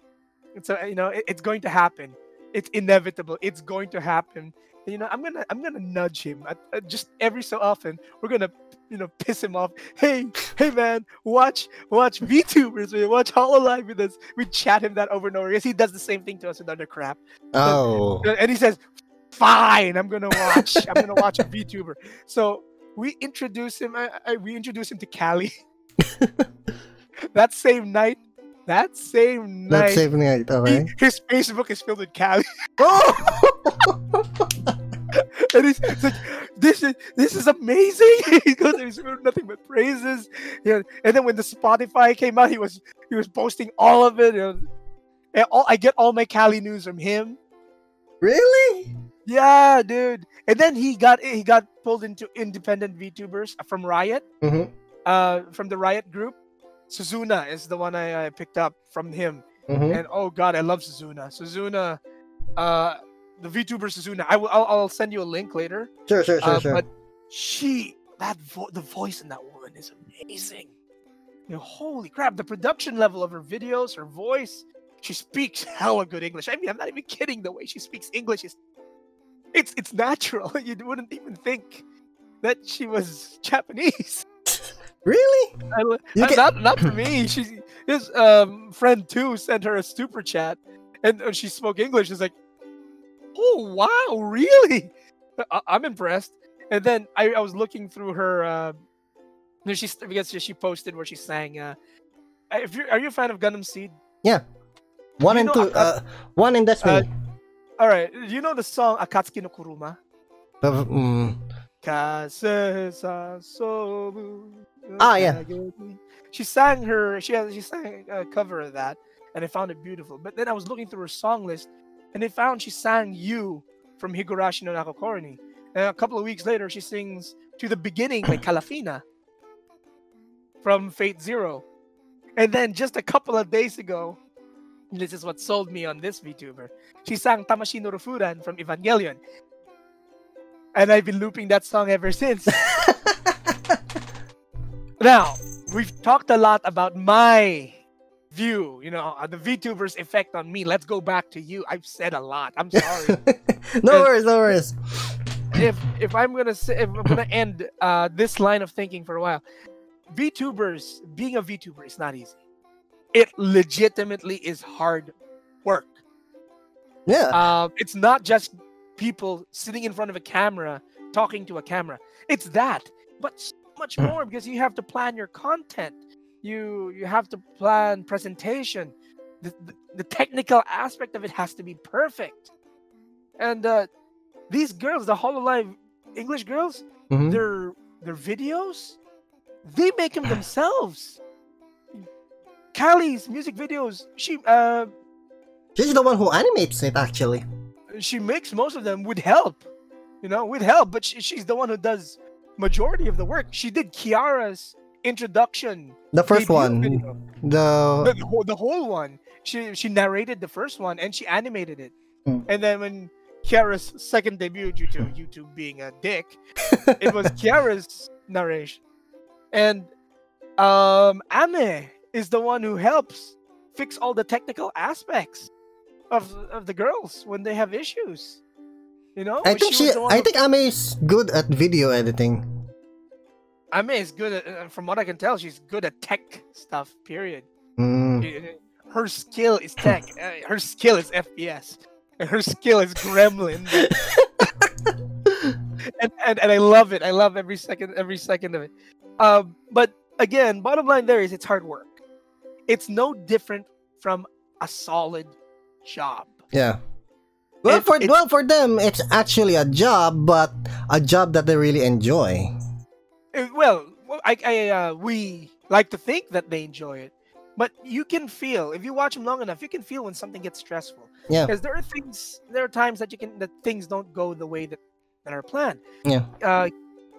it's a, you know, it- it's going to happen. It's inevitable. It's going to happen. And, you know, I'm gonna, I'm gonna nudge him. I, I just every so often, we're gonna, you know, piss him off. Hey, hey, man, watch, watch VTubers, man, watch Hololive with us. We chat him that over and over because he does the same thing to us with other crap. Oh. And he says, "Fine, I'm gonna watch. I'm gonna watch a VTuber." So we introduce him. I, I, we introduce him to Calli. that same night. That same night. That same night, okay. he- his Facebook is filled with Calli, Oh! and he's, he's like, "This is this is amazing." he goes, "He's "There's nothing but praises." Yeah, and then when the Spotify came out, he was he was posting all of it. And all, I get all my Calli news from him. really? Yeah, dude. And then he got he got pulled into independent VTubers from Riot, Mm-hmm. uh, from the Riot group. Suzuna is the one I, I picked up from him, Mm-hmm. and oh god, I love Suzuna. Suzuna, uh, the VTuber Suzuna. I will I'll, I'll send you a link later. Sure, sure, sure, Uh, sure. But she, that vo- the voice in that woman is amazing. You know, holy crap! The production level of her videos, her voice. She speaks hella good English. I mean, I'm not even kidding. The way she speaks English is, it's it's natural. You wouldn't even think that she was Japanese. Really? I, You uh, can- not not for me. She his um friend too sent her a super chat, and uh, she spoke English. It's like, oh wow, really? I, I'm impressed. And then I, I was looking through her. Uh, she's because she posted where she sang. Uh, if you are you a fan of Gundam Seed? Yeah, one You and know, two. Uh, one in Destiny. All right, you know the song Akatsuki no Kuruma. Uh, mm, Kase sa sobu Ah, yeah. She sang her. She has. She sang a cover of that, and I found it beautiful. But then I was looking through her song list, and I found she sang "You" from Higurashi no Naku Koro ni. And a couple of weeks later, she sings "To the Beginning" by Kalafina from Fate Zero. And then just a couple of days ago, this is what sold me on this VTuber. She sang Tamashii no Refrain from Evangelion. And I've been looping that song ever since. now, we've talked a lot about my view, you know, uh, the VTuber's effect on me. Let's go back to you. I've said a lot. I'm sorry. no worries, no worries. if if I'm gonna say if I'm gonna end uh, this line of thinking for a while, VTubers being a VTuber is not easy. It legitimately is hard work. Yeah. Um, it's not just people sitting in front of a camera talking to a camera. It's that, but so much Hmm. more because you have to plan your content. You you have to plan presentation. The, the, the technical aspect of it has to be perfect. And uh, these girls, the Hololive English girls, Mhm. their their videos, they make them themselves. Calli's music videos, she uh She's the one who animates it, actually. she makes most of them with help, you know, with help. But she, she's the one who does majority of the work. She did Kiara's introduction, The first one. video. The. the, the whole, the whole one. She she narrated the first one and she animated it. Hmm. And then when Kiara's second debut, due to YouTube being a dick, it was Kiara's narration. And um Ame is the one who helps fix all the technical aspects of of the girls when they have issues. You know? I think she. one I who- think Ame is good at video editing. I is good. At, uh, from what I can tell, she's good at tech stuff. Period. Mm, She- Her skill is tech. Uh, her skill is FPS. Her skill is Gremlin. and, and and I love it. I love every second every second of it. Um, but again, bottom line there is it's hard work. It's no different from a solid job. yeah. Well, It- for it- well for them, it's actually a job, but a job that they really enjoy. Uh, Well, well, I, I uh, we like to think that they enjoy it, but you can feel if you watch them long enough, you can feel when something gets stressful. Yeah. Because there are things, there are times that you can that things don't go the way that that are planned. Yeah. Uh,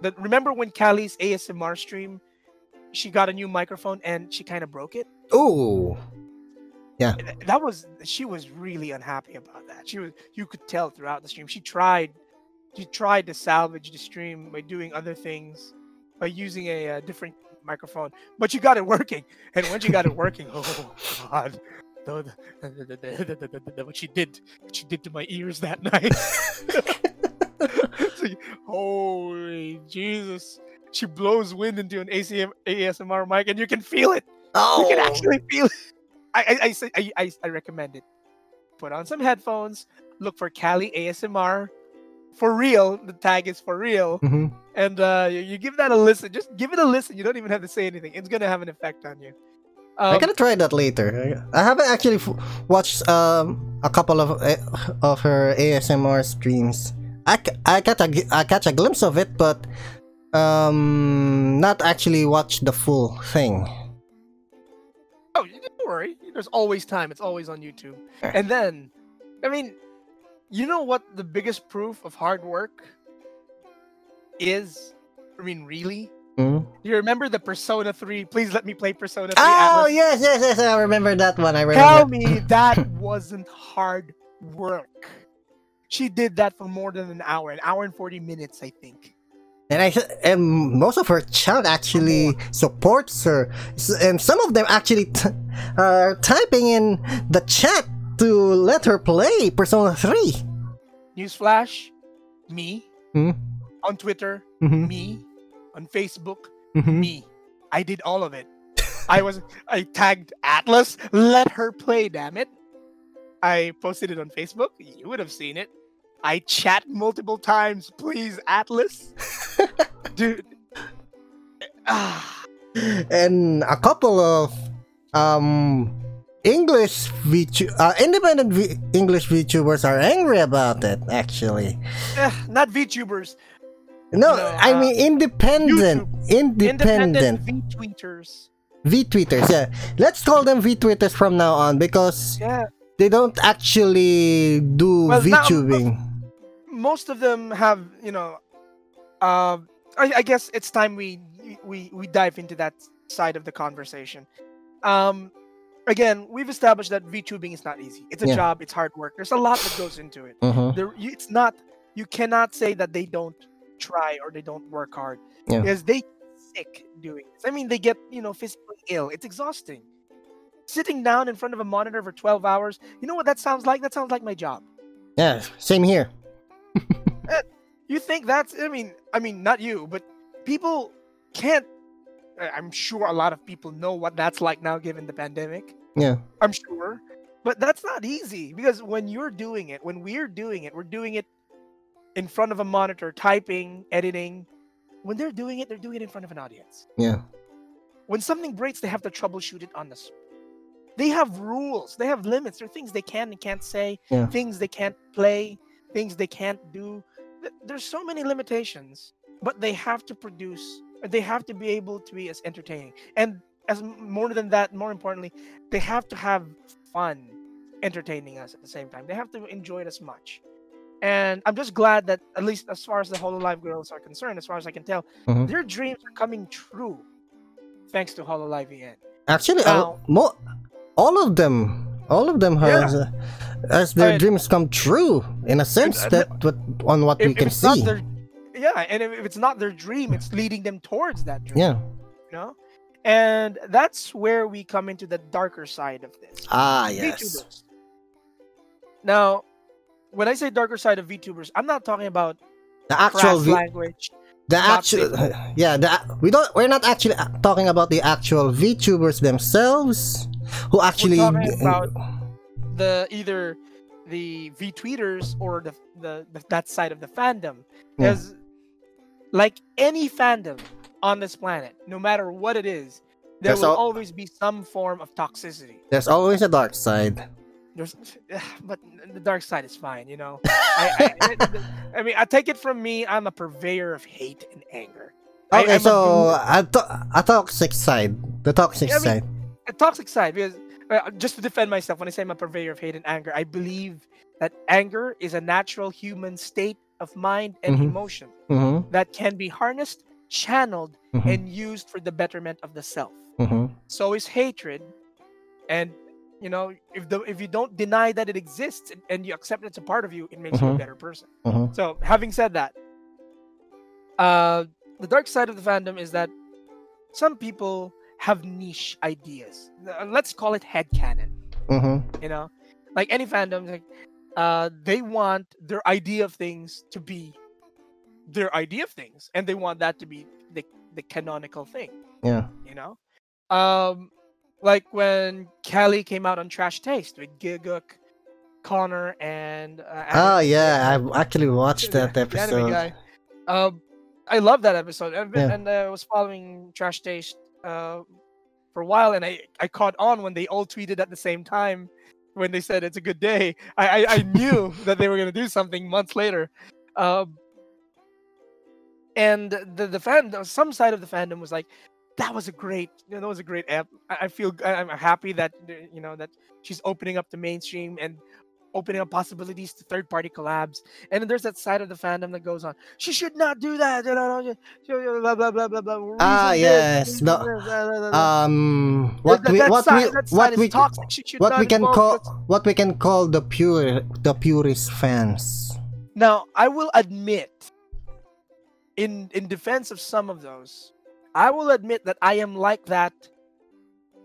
that remember when Calli's ASMR stream, she got a new microphone and she kind of broke it. Ooh. yeah. That was she was really unhappy about that. She was you could tell throughout the stream. She tried, she tried to salvage the stream by doing other things, by using a, uh different microphone. But you got it working, and when you got it working, oh god, what she did, what she did to my ears that night. Holy Jesus! She blows wind into an ACM, ASMR mic, and you can feel it. Oh. You can actually feel it. I I, I, say- I, I, I recommend it. Put on some headphones, look for Calli ASMR. For real, the tag is for real. Mhm. And uh, you, you give that a listen. Just give it a listen. You don't even have to say anything. It's going to have an effect on you. I Um, gotta try that later. I haven't actually f- watched um, a couple of uh, of her ASMR streams. I catch a I catch a glimpse of it, but um, not actually watch the full thing. Don't worry. There's always time. It's always on YouTube. And then, I mean, you know what the biggest proof of hard work is? I mean, really? Hmm? You remember the Persona 3? Please let me play Persona 3 Oh Atlus. yes, yes, yes! I remember that one. I remember. Tell me that wasn't hard work. She did that for more than an hour, an hour and 40 minutes, I think. And I and most of her chat actually supports her, and some of them actually t- are typing in the chat to let her play Persona Three. Newsflash, me. Hmm? On Twitter, Mhm, me. On Facebook, mhm. me. I did all of it. I was I tagged Atlus. Let her play, damn it. I posted it on Facebook. You would have seen it. I chat multiple times. Please, Atlus. Dude. And a couple of um English VTu- uh, independent v- English VTubers are angry about it. Actually, Eh, not VTubers. no, I uh, mean independent, independent, Independent V-tweeters. VTweeters. Yeah, let's call them VTweeters from now on because Yeah. They don't actually do Well, now- VTubing. most of them have you know uh, I, I guess it's time we we we dive into that side of the conversation. Um again we've established that vtubing is not easy. It's a Yeah. job. It's hard work. There's a lot that goes into it. Mhm. there it's not you cannot say that they don't try or they don't work hard. Yeah. because they sick doing this. I mean they get you know physically ill. It's exhausting sitting down in front of a monitor for 12 hours you know what that sounds like that sounds like my job Yeah, same here. Eh, you think that's I mean I mean not you, but people can't I'm sure a lot of people know what that's like now given the pandemic. Yeah. I'm sure. But that's not easy because when you're doing it, when we're doing it, we're doing it in front of a monitor, typing, editing. When they're doing it, they're doing it in front of an audience. Yeah. When something breaks, they have to troubleshoot it on the spot. They have rules, they have limits. There are things they can and can't say, Yeah. things they can't play, things they can't do. There's so many limitations, but they have to produce, they have to be able to be as entertaining. And as more than that, more importantly, they have to have fun entertaining us at the same time. They have to enjoy it as much. And I'm just glad that, at least as far as the Hololive girls are concerned, as far as I can tell, Mhm. their dreams are coming true thanks to Hololive EN. Actually, Now- uh, mo- all of them, all of them has, uh, as their Right. dreams come true in a sense and- that what on what If, we can see. their, yeah, and if, if it's not their dream, it's leading them towards that dream. Yeah. You know? And that's where we come into the darker side of this. Ah, yes. VTubers. Now, when I say darker side of VTubers, I'm not talking about The actual v- language. The actual, yeah, the we don't. We're not actually uh, talking about the actual VTubers themselves, who actually. We're talking about the either the V tweeters or the, the, the that side of the fandom. Yeah. Because like any fandom on this planet, no matter what it is, there There's will al- always be some form of toxicity. There's always a dark side. There's, but the dark side is fine, you know. I, I, I mean, I take it from me. I'm a purveyor of hate and anger. Okay, I'm a so a, to- a toxic side, the toxic I mean- side. A toxic side because uh, just to defend myself when i say i'm a purveyor of hate and anger i believe that anger is a natural human state of mind and Mhm. emotion Mm-hmm. that can be harnessed channeled Mhm. and used for the betterment of the self Mm-hmm. so is hatred and you know if the if you don't deny that it exists and, and you accept it's a part of you it makes you a Mhm. better person Mhm. so having said that uh the dark side of the fandom is that some people have niche ideas Uh, let's call it headcanon Mm-hmm. you know like any fandom like uh they want their idea of things to be their idea of things and they want that to be the, the canonical thing Yeah. you know um like when Calli came out on Trash Taste with Gigguk, Connor, and uh, Oh yeah, I've actually watched that episode. guy. Um, I love that episode. Yeah. and uh, I was following Trash Taste uh, for a while, and I, I caught on when they all tweeted at the same time when they said it's a good day. I I, I knew that they were gonna do something months later. Um, and the the fan, some side of the fandom was like, that was a great, you know, that was a great app. I, I feel I- I'm happy that uh, you know that she's opening up the mainstream and opening up possibilities to third party collabs. And then there's that side of the fandom that goes on. She should not do that. You know, you- you- blah blah blah blah blah. Ah, reason yes, no. Um, what That- we that what side- we what we toxic. What we can call what we can call the pure the purist fans. Now, I will admit, in in defense of some of those, I will admit that I am like that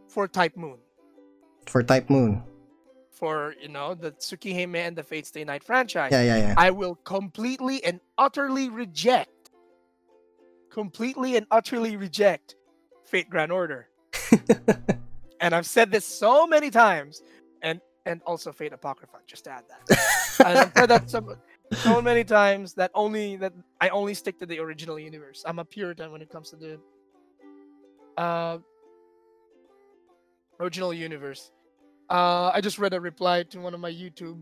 for Type Moon, For Type Moon. For you know the Tsukihime and the Fate Stay Night franchise. Yeah, yeah, yeah. I will completely and utterly reject, completely and utterly reject Fate Grand Order. and I've said this so many times, and and also Fate Apocrypha. Just to add that. and I've said that so, so many times that only that I only stick to the original universe. I'm a Puritan when it comes to the uh, original universe. Uh, I just read a reply to one of my YouTube.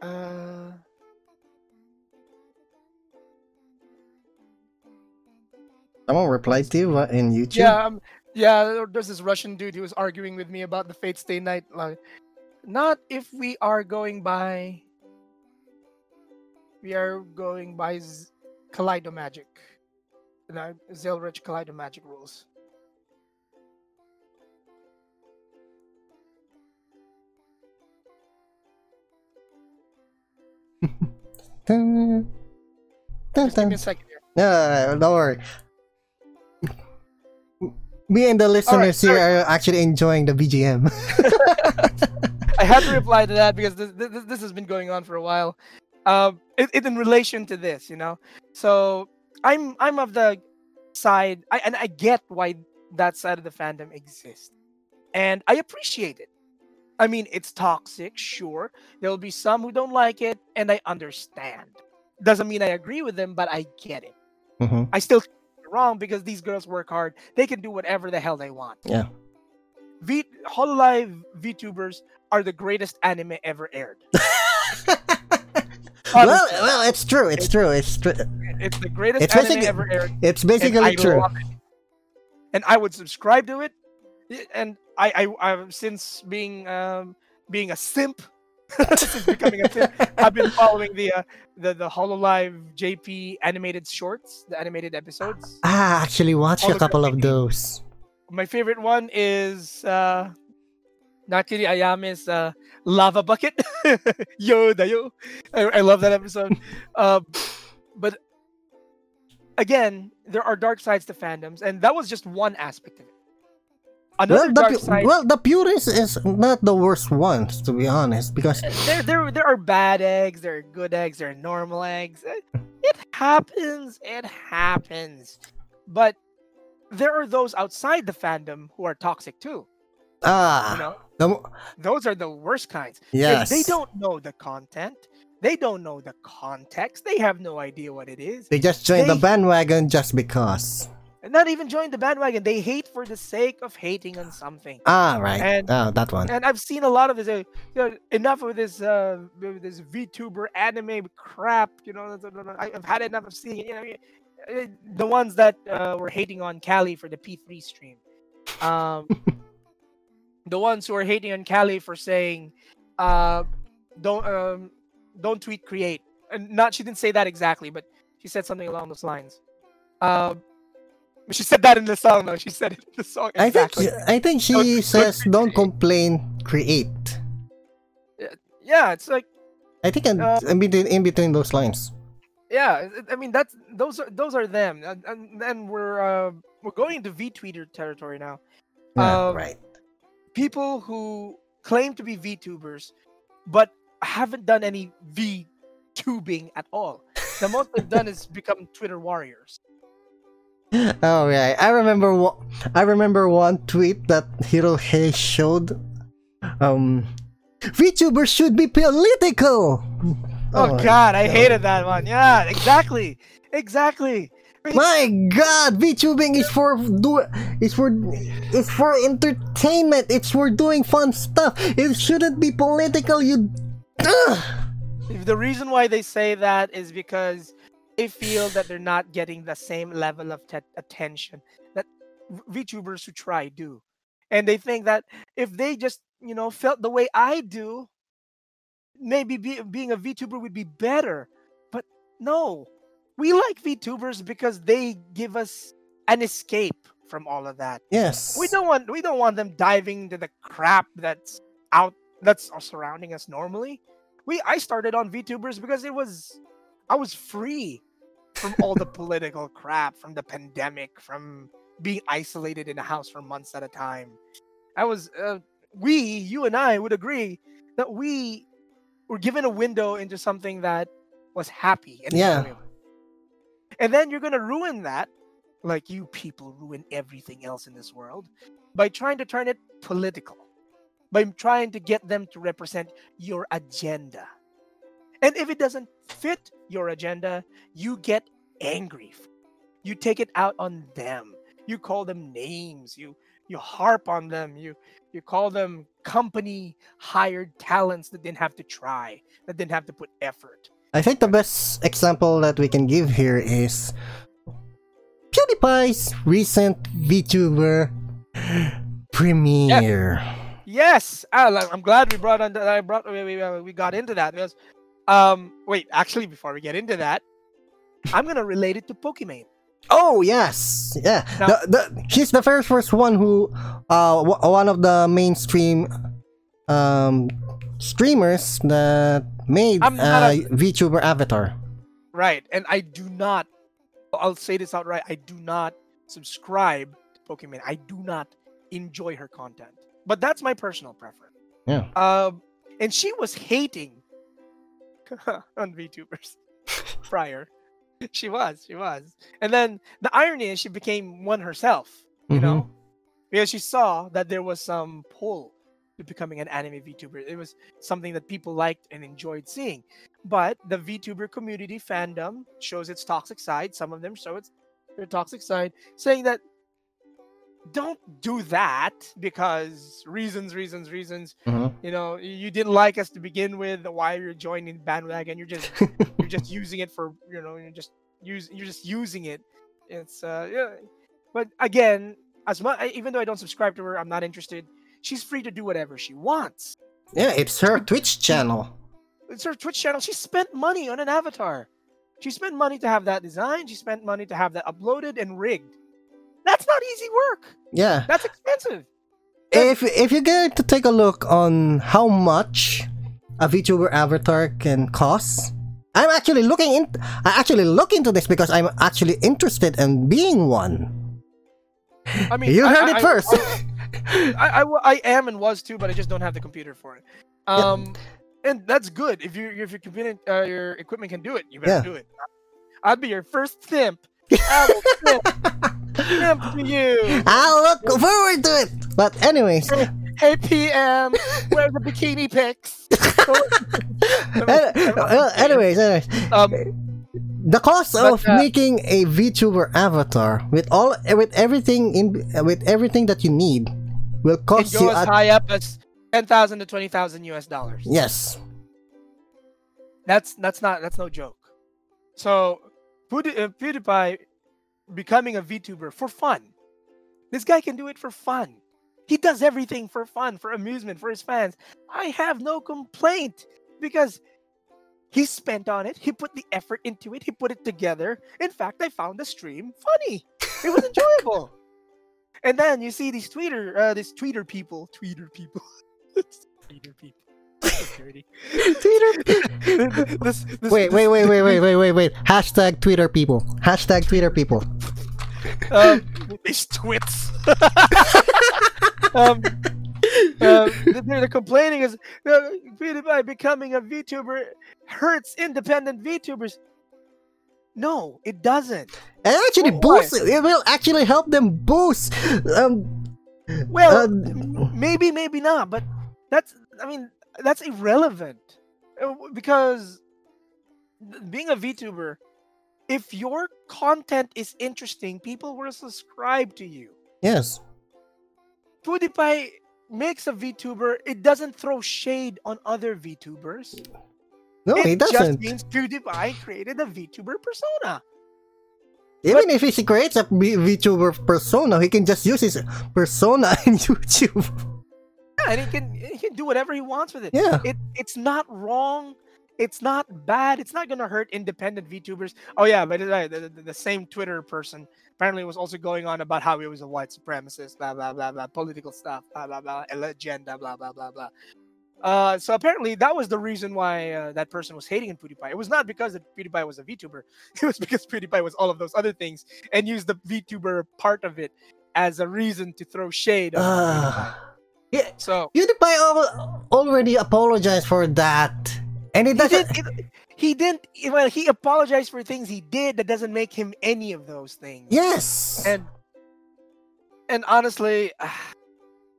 Uh, Someone replied to you in YouTube. yeah, um, yeah. There's this Russian dude who was arguing with me about the Fate Stay Night. Like, not if we are going by. We are going by Z- Kaleido Magic, the Zelretch Kaleido Magic rules. Dun, dun, Just give me a second here. No, don't worry. Me and the listeners here are actually enjoying the BGM. I had to reply to that because this, this, this has been going on for a while. Um, it, it in relation to this, you know. So I'm I'm of the side, I, and I get why that side of the fandom exists, and I appreciate it. I mean, it's toxic, sure. There will be some who don't like it, and I understand. Doesn't mean I agree with them, but I get it. Mhm. I still wrong because these girls work hard. They can do whatever the hell they want. Yeah. V Hololive VTubers are the greatest anime ever aired. well, well, it's true. It's true. It's true. it's the greatest it's anime ever aired. It's basically I true. it. And I would subscribe to it. And I, I, I've since being um, being a simp, since becoming a simp, I've been following the uh, the the Hololive JP animated shorts, the animated episodes. Ah, actually watched a couple of those. My favorite one is uh, Nakiri Ayame's uh, lava bucket. yo, da yo. I, I love that episode. uh, but again, there are dark sides to fandoms, and that was just one aspect of it. Another the, dark pu- side. well, the purist is not the worst ones, to be honest, because there, there, there are bad eggs. There are good eggs. There are normal eggs. It, it happens. It happens. But there are those outside the fandom who are toxic too. ah, You know, the- those are the worst kinds. yes, They don't know the content. They don't know the context. They have no idea what it is. They just joined the bandwagon just because. Not even join the bandwagon. They hate for the sake of hating on something. Ah, right. And- oh, that one. And I've seen a lot of this. Uh, you know, enough of this. Uh, this VTuber anime crap. You know, I've had enough of seeing. it, You know, uh, the ones that uh, were hating on Calli for the P3 stream. Um, the ones who are hating on Calli for saying, uh, "Don't um, don't tweet, create." And not she didn't say that exactly, but she said something along those lines. Um, she said that in the song. though. she said it in the song. I think Exactly. I think she Don't- says don't complain, create. yeah, it's like. I think in, Uh, in between in between those lines. Yeah, I- mean that's those are those are them, and, and then we're uh, we're going into VTweeter territory now. Yeah, um, right. People who claim to be VTubers, but haven't done any VTubing at all. The most they've done is become Twitter warriors. Oh right. I remember one. I remember one tweet that HeroHei showed. Um, VTubers should be political. Oh, my God, I hated that one. Yeah, exactly, exactly. My God, VTubing is for do is for it's for entertainment. It's for doing fun stuff. It shouldn't be political. You. Ugh. The reason why they say that is because they feel that they're not getting the same level of te- attention that VTubers who try do. And they think that if they just, you know, felt the way I do, maybe be, being a VTuber would be better. But no, we like VTubers because they give us an escape from all of that. Yes. We don't want we don't want them diving into the crap that's out that's surrounding us normally. We I started on VTubers because it was I was free from all the political crap, from the pandemic, from being isolated in a house for months at a time. I was uh, we you and I would agree that we were given a window into something that was happy and Yeah. enjoyable. And then you're gonna ruin that like you people ruin everything else in this world by trying to turn it political by trying to get them to represent your agenda and if it doesn't fit your agenda you get angry you take it out on them. You call them names. You you harp on them. You you call them company hired talents that didn't have to try that didn't have to put effort. I think the best example that we can give here is PewDiePie's recent VTuber premiere. Yes, Al, I'm glad we brought on that. I brought we, we, we got into that. Because, um, wait, actually, before we get into that, I'm gonna relate it to Pokimane. Oh yes, yeah. Now- the, the, she's the first first one who, uh, w- one of the mainstream, um, streamers that made I'm uh, a- VTuber avatar. Right, and I do not. I'll say this outright. I do not subscribe to Pokimane. I do not enjoy her content, but that's my personal preference. Yeah. Um, and she was hating on VTubers prior. She was, she was, and then the irony is she became one herself. you Mhm. know because she saw that there was some pull to becoming an anime VTuber. It was something that people liked and enjoyed seeing. But the VTuber community fandom shows its toxic side. Some of them show its their toxic side, saying that don't do that because reasons, reasons, reasons. Mhm. You know, you didn't like us to begin with. Why you're joining bandwagon? You're just you're just using it for you know you're just use you're just using it. It's uh yeah. But again, as much even though I don't subscribe to her, I'm not interested. She's free to do whatever she wants. Yeah, it's her Twitch channel. It's her Twitch channel. She spent money on an avatar. She spent money to have that designed. She spent money to have that uploaded and rigged. That's not easy work. Yeah. That's expensive. if if you're going to take a look on how much a VTuber avatar can cost, I'm actually looking in. I actually look into this because I'm actually interested in being one. I mean, You heard I- it first. I I am and was too, but I just don't have the computer for it. Um, and that's good. If you if your computer uh, your equipment can do it, you better Yeah. do it. I'd be your first simp. I will to you. I'll look forward to it. But anyways, Hey PM, where are the bikini pics? well, anyways, anyways, um, the cost But, of uh, making a VTuber avatar with all with everything in with everything that you need will cost you as high up as ten thousand to twenty thousand US dollars. yes That's that's not that's no joke. So Pewdie- uh, PewDiePie becoming a VTuber for fun. This guy can do it for fun. He does everything for fun, for amusement, for his fans. I have no complaint because he spent on it. He put the effort into it. He put it together. In fact, I found the stream funny. It was enjoyable. and then you see these Twitter, uh, these Twitter people, Twitter people, Twitter people. So dirty. This- this- wait wait wait wait wait wait wait wait hashtag Twitter people hashtag Twitter people um, these twits. um, uh, they're, they're complaining is uh, PewDiePie becoming a VTuber hurts independent VTubers. No, it doesn't. it actually Wh- why? boosts it will actually help them boost um Well, Uh, maybe, maybe not. But that's, I mean, that's irrelevant Uh, because being a VTuber, if your content is interesting, people will subscribe to you. yes PewDiePie makes a VTuber, it doesn't throw shade on other VTubers. no it just doesn't means PewDiePie created a VTuber persona. even if he creates a VTuber persona he can just use his persona in YouTube and he can he can do whatever he wants with it. yeah It it's not wrong. It's not bad. It's not gonna hurt independent VTubers. Oh yeah, but uh, the, the, the same Twitter person apparently was also going on about how he was a white supremacist, blah blah blah blah, political stuff, blah blah blah, agenda, blah blah blah blah. Uh, so apparently that was the reason why uh, that person was hating in PewDiePie. It was not because that PewDiePie was a VTuber. It was because PewDiePie was all of those other things and used the VTuber part of it as a reason to throw shade yeah So PewDiePie al- already apologized for that. And it he doesn't didn't, it- he didn't well he apologized for things he did that doesn't make him any of those things. Yes. And and honestly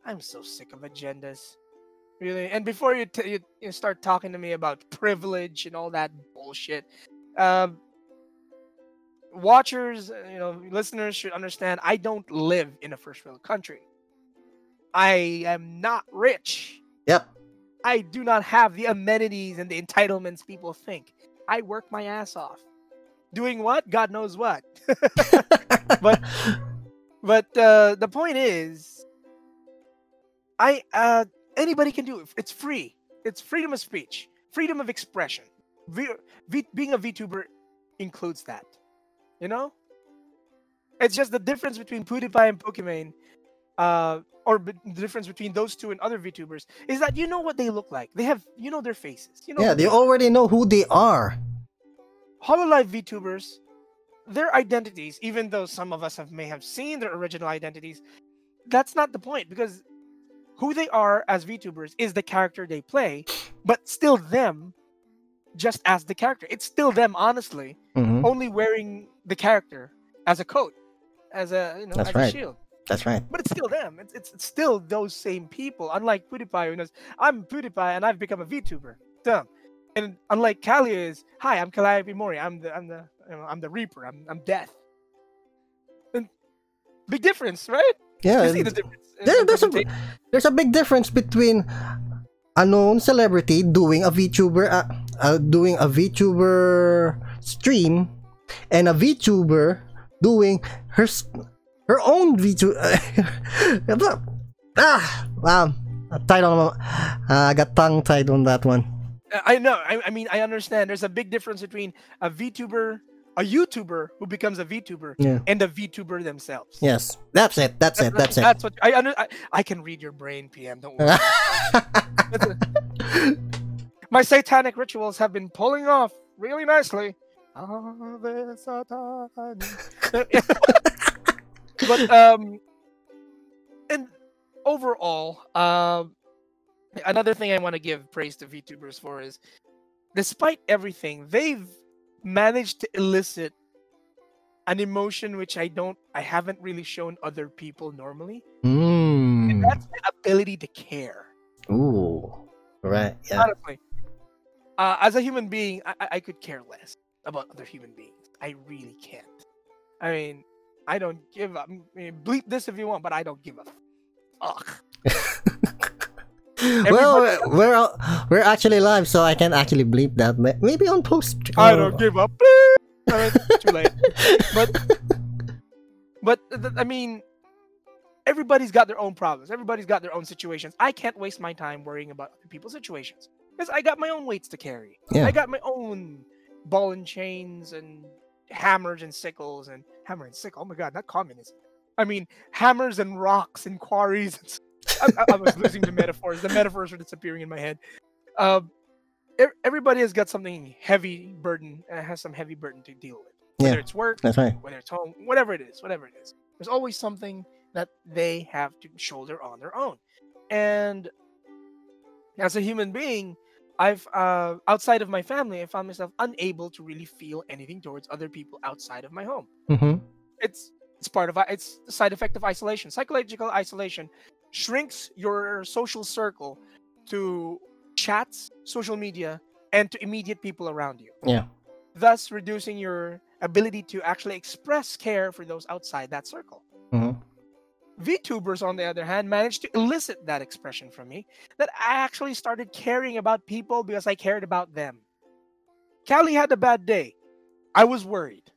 i'm so sick of agendas. Really and before you, t- you you start talking to me about privilege and all that bullshit um watchers you know listeners should understand i don't live in a first world country i am not rich Yep. I do not have the amenities and the entitlements people think. I work my ass off. Doing what? God knows what. but but uh, the point is, I uh, anybody can do it. It's free. It's freedom of speech, freedom of expression. V- v- being a VTuber includes that. You know, it's just the difference between PewDiePie and Pokimane, uh, or b- the difference between those two and other VTubers is that you know what they look like. They have, you know, their faces. You know, yeah they already know who they are Hololive VTubers, their identities, even though some of us have may have seen their original identities, that's not the point because who they are as VTubers is the character they play, but still them, just as the character. It's still them, honestly, Mhm. only wearing the character as a coat, as a you know, That's as right. a shield. That's right But it's still them. It's, it's, it's still those same people. Unlike PewDiePie, who knows, I'm PewDiePie and I've become a VTuber. Dumb. And unlike Calli is, hi, I'm Calliope Mori. I'm the I'm the you know, I'm the Reaper. I'm I'm Death. And big difference, right? yeah you see the difference. there- there's, a, there's a big difference between a known celebrity doing a VTuber uh, uh, doing a VTuber stream and a VTuber doing her her own VTuber ah wow title uh, I got tongue tied on that one Uh, I know. I, I mean, I understand. There's a big difference between a VTuber, a YouTuber who becomes a VTuber, yeah and a VTuber themselves. yes that's it that's it that's it That's what I under. I, I can read your brain, PM. Don't worry. My satanic rituals have been pulling off really nicely. But um, and overall, um, another thing I want to give praise to VTubers for is, despite everything, they've managed to elicit an emotion which I don't, I haven't really shown other people normally. Mm. And that's the ability to care. Ooh. Right. Yeah. Honestly, uh, as a human being, I- I could care less about other human beings. I really can't. I mean, I don't give a I mean, bleep this if you want, but I don't give a fuck. well, we're all- we're actually live, so I can actually bleep that. ma- Maybe on post. I uh, don't give. Uh, too late. But but I mean, everybody's got their own problems. Everybody's got their own situations. I can't waste my time worrying about other people's situations because I got my own weights to carry. Yeah. I got my own ball and chains and hammers and sickles and hammer and sickle. Oh my god, not communism. I mean hammers and rocks and quarries. I I, was losing the metaphors. The metaphors were disappearing in my head. Um, everybody has got something heavy burden and has some heavy burden to deal with. Whether Yeah. it's work, That's right. whether it's home, whatever it is, whatever it is. There's always something that they have to shoulder on their own. And as a human being, I've uh, outside of my family, I found myself unable to really feel anything towards other people outside of my home. Mm-hmm. It's it's part of it's the side effect of isolation. Psychological isolation shrinks your social circle to chats, social media, and to immediate people around you Yeah. thus reducing your ability to actually express care for those outside that circle. Mm-hmm. VTubers, on the other hand, managed to elicit that expression from me that I actually started caring about people because I cared about them. Calli had a bad day. I was worried.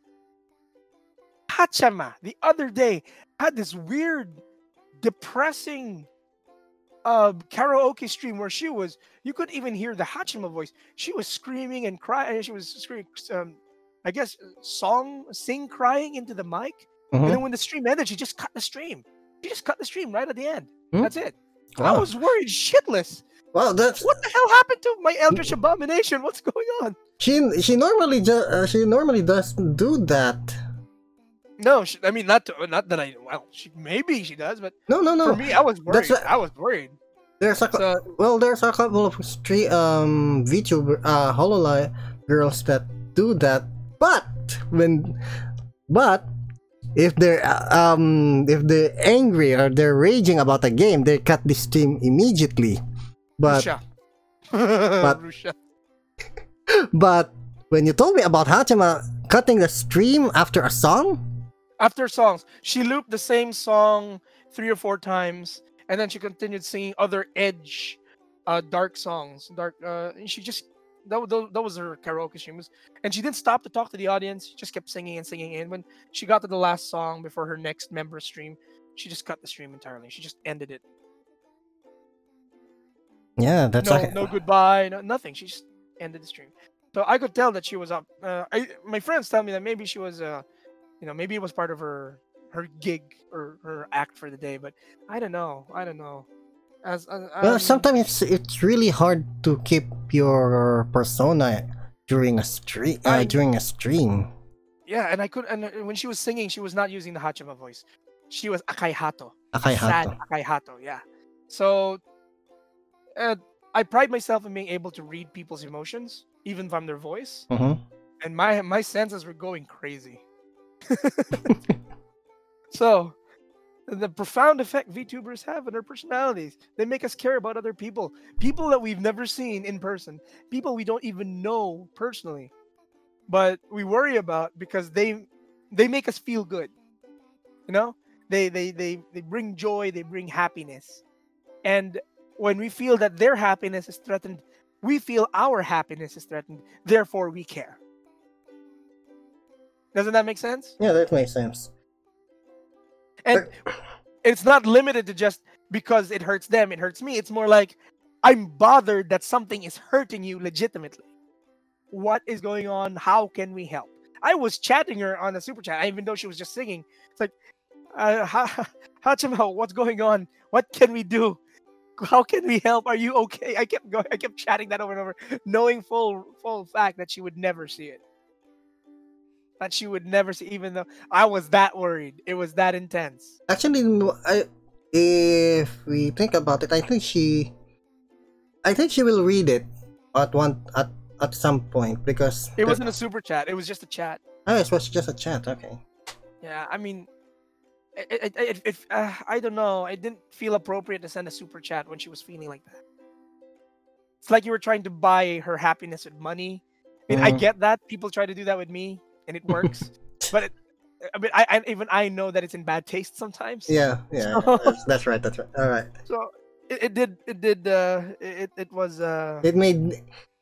Haachama, the other day, had this weird, depressing uh, karaoke stream where she was, you could even hear the Haachama voice. She was screaming and crying. She was screaming, um, I guess, song, sing crying into the mic. And Mhm. then when the stream ended, she just cut the stream. She just cut the stream right at the end. Hmm? That's it. I was worried shitless. Well, that's What the hell happened to my Eldritch Abomination? What's going on? she. She normally just. Uh, she normally does do that. No, she, I mean not to, not that I well, she, maybe she does, but No, no, no. for me, I was worried. That's what- I was worried. There's a So well, there's a couple of street um VTuber uh Hololive girls that do that, but when but if they're um if they're angry or they're raging about a game, they cut the stream immediately. But but- Rushia. but when you told me about Haachama cutting the stream after a song, After songs, she looped the same song three or four times, and then she continued singing other edge, uh, dark songs. Dark. Uh, and she just that, that, that was her karaoke stream, was- and she didn't stop to talk to the audience. She just kept singing and singing. And when she got to the last song before her next member stream, she just cut the stream entirely. She just ended it. yeah, that's no, like, no goodbye, no, nothing. She just ended the stream. So I could tell that she was up. Uh, I, my friends tell me that maybe she was, uh, you know, maybe it was part of her her gig or her act for the day. But I don't know. I don't know. As, well, sometimes it's it's really hard to keep your persona during a stream uh, during a stream. yeah, and I could. And uh, when she was singing, she was not using the Haachama voice. She was Akai Haato. sad Akai Haato. Yeah. So, uh, I pride myself in being able to read people's emotions, even from their voice. hmm and my my senses were going crazy. so, the profound effect VTubers have on our personalities. They make us care about other people, people that we've never seen in person, people we don't even know personally, but we worry about because they they make us feel good. You know, they they they they bring joy, they bring happiness, and when we feel that their happiness is threatened, we feel our happiness is threatened. Therefore, we care. Doesn't that make sense? Yeah, that makes sense. And it's not limited to just because it hurts them, it hurts me. It's more like I'm bothered that something is hurting you legitimately. What is going on? How can we help? I was chatting her on the super chat, even though she was just singing. It's like, uh, Ha- Haachama, what's going on? What can we do? How can we help? Are you okay? I kept going. I kept chatting that over and over, knowing full full fact that she would never see it. That she would never see, even though I was that worried. It was that intense. Actually, I if we think about it, I think she, I think she will read it at one at at some point because It wasn't a super chat. It was just a chat. Oh, it was just a chat. Okay. Yeah, I mean, it, it, uh, I don't know. It didn't feel appropriate to send a super chat when she was feeling like that. It's like you were trying to buy her happiness with money. I mean, I Mhm. get that people try to do that with me, and it works. but it, I mean, I, I even I know that it's in bad taste sometimes. Yeah, yeah. that's, that's right. That's right. All right. So it, it did it did uh it it was uh It may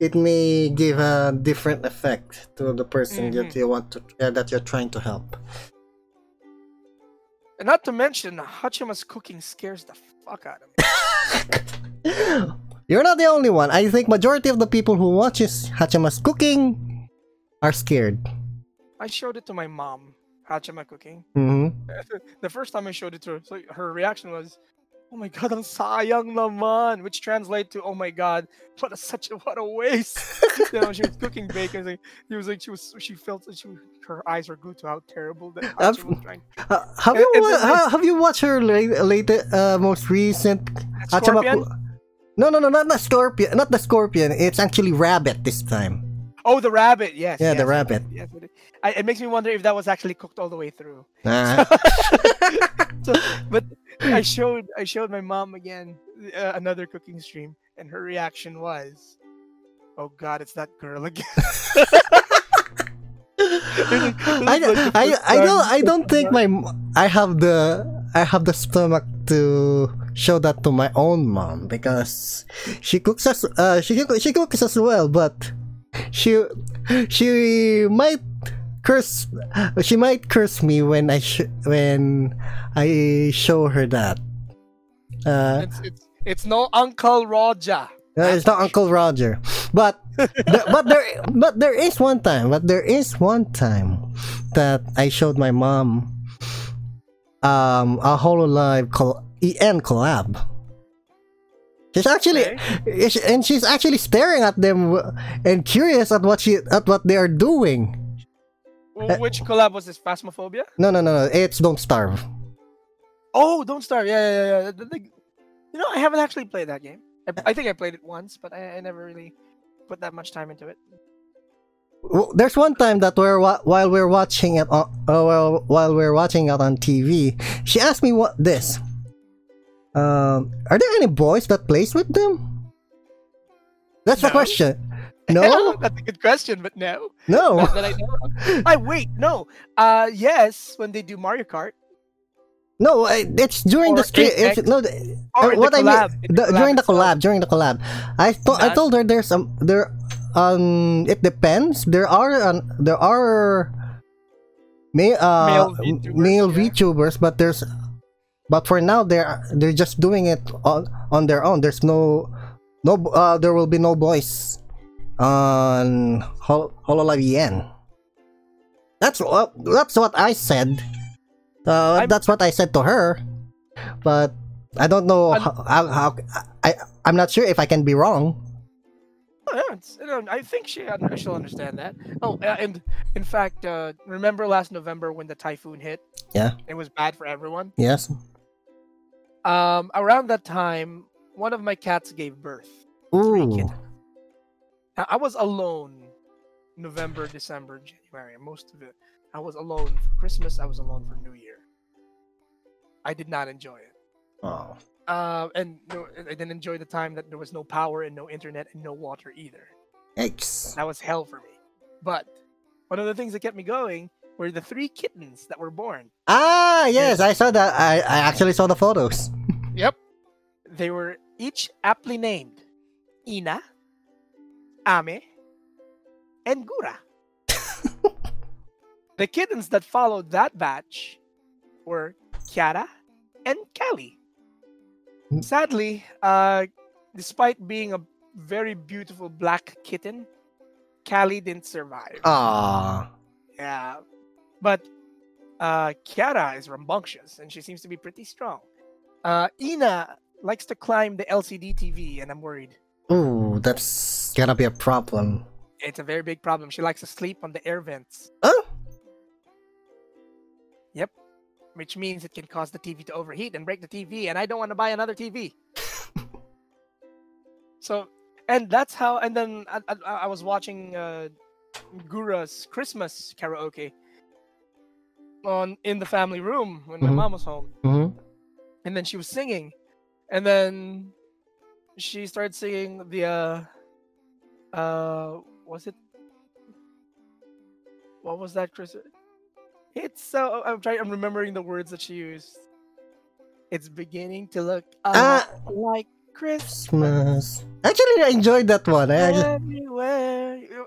it may give a different effect to the person that Mhm. you want to uh, that you're trying to help. and not to mention Haachama's cooking scares the fuck out of me. You're not the only one. I think majority of the people who watches Haachama's cooking are scared. I showed it to my mom, Haachama cooking. hmm the first time I showed it to her, so her reaction was, "Oh my god, ang sayang naman," which translates to, "Oh my god, what a such a what a waste." you know, she was cooking bacon. Like, he was like, she was, she felt that she, her eyes were glued to how terrible that I've- was trying. Uh, have And- you and wa- ha- have you watched her late, late uh, most recent Haachama? No, no, no, not the scorpion. Not the scorpion. It's actually rabbit this time. Oh, the rabbit. Yes. Yeah, the rabbit. Yes, it, I, it makes me wonder if that was actually cooked all the way through. So, but I showed I showed my mom again uh, another cooking stream, and her reaction was, "Oh God, it's that girl again." I, I, I don't I don't think my I have the I have the stomach to show that to my own mom because she cooks as uh she she cooks as well but she she might curse she might curse me when I sh- when I show her that uh It's, it's, it's no Uncle Roger. uh, it's not Uncle Roger, but the, but there but there is one time, but there is one time that I showed my mom um a Hololive col- EN collab. She's actually is- and she's actually staring at them and curious at what she at what they are doing. Which collab was this? Phasmophobia? No, no, no, no. It's Don't Starve. Oh, Don't Starve. Yeah, yeah, yeah. The- the- you know, I haven't actually played that game. I, I think I played it once, but I, I never really put that much time into it. W- There's one time that we're wa- while we're watching it on uh, well, while we're watching it on TV, she asked me what this. Um, are there any boys that plays with them? That's the question. No, That's a good question, but no. no. Not that I know. I wait, no. Uh, yes, when they do Mario Kart. No, it's during the Or stream. It's, no, the- Or uh, what the I mean the the, during the collab during the collab, I thought I told her there's some there. Um, it depends. There are um, there are ma- uh, Male VTubers, male yeah. VTubers, but there's but for now they're they're just doing it on on their own. There's no no uh, there will be no voice on Hol- Hololive EN. That's what that's what I said. Uh, that's what I said to her, but I don't know I'm- how, how, how I I'm not sure if I can be wrong. I think she she'll understand that. Oh, uh, and in fact, uh, remember last November when the typhoon hit? Yeah. It was bad for everyone. Yes. Um, around that time, one of my cats gave birth. Ooh. I was alone November, December, January, most of it. I was alone for Christmas, I was alone for New Year. I did not enjoy it. Oh. Uh, and no, I didn't enjoy the time that there was no power and no internet and no water either. Yikes. That was hell for me. But one of the things that kept me going were the three kittens that were born. Ah, yes, I saw that. I, I actually saw the photos. Yep. They were each aptly named Ina, Ame, and Gura. the kittens that followed that batch were Kiara and Calli. Mm. Sadly, uh, despite being a very beautiful black kitten, Calli didn't survive. Ah. Yeah. But uh, Kiara is rambunctious and she seems to be pretty strong. Uh, Ina likes to climb the LCD TV, and I'm worried. Ooh, that's gonna be a problem. It's a very big problem. She likes to sleep on the air vents. Huh? Yep. Which means it can cause the TV to overheat and break the TV, and I don't want to buy another TV. so, and that's how. And then I, I, I was watching uh, Gura's Christmas karaoke on in the family room when my Mhm. mom was home, hmm and then she was singing, and then she started singing the uh, uh, was it? What was that, Chris? It's so I'm trying. I'm remembering the words that she used. It's beginning to look Ah. like Christmas. Actually, I enjoyed that one. I.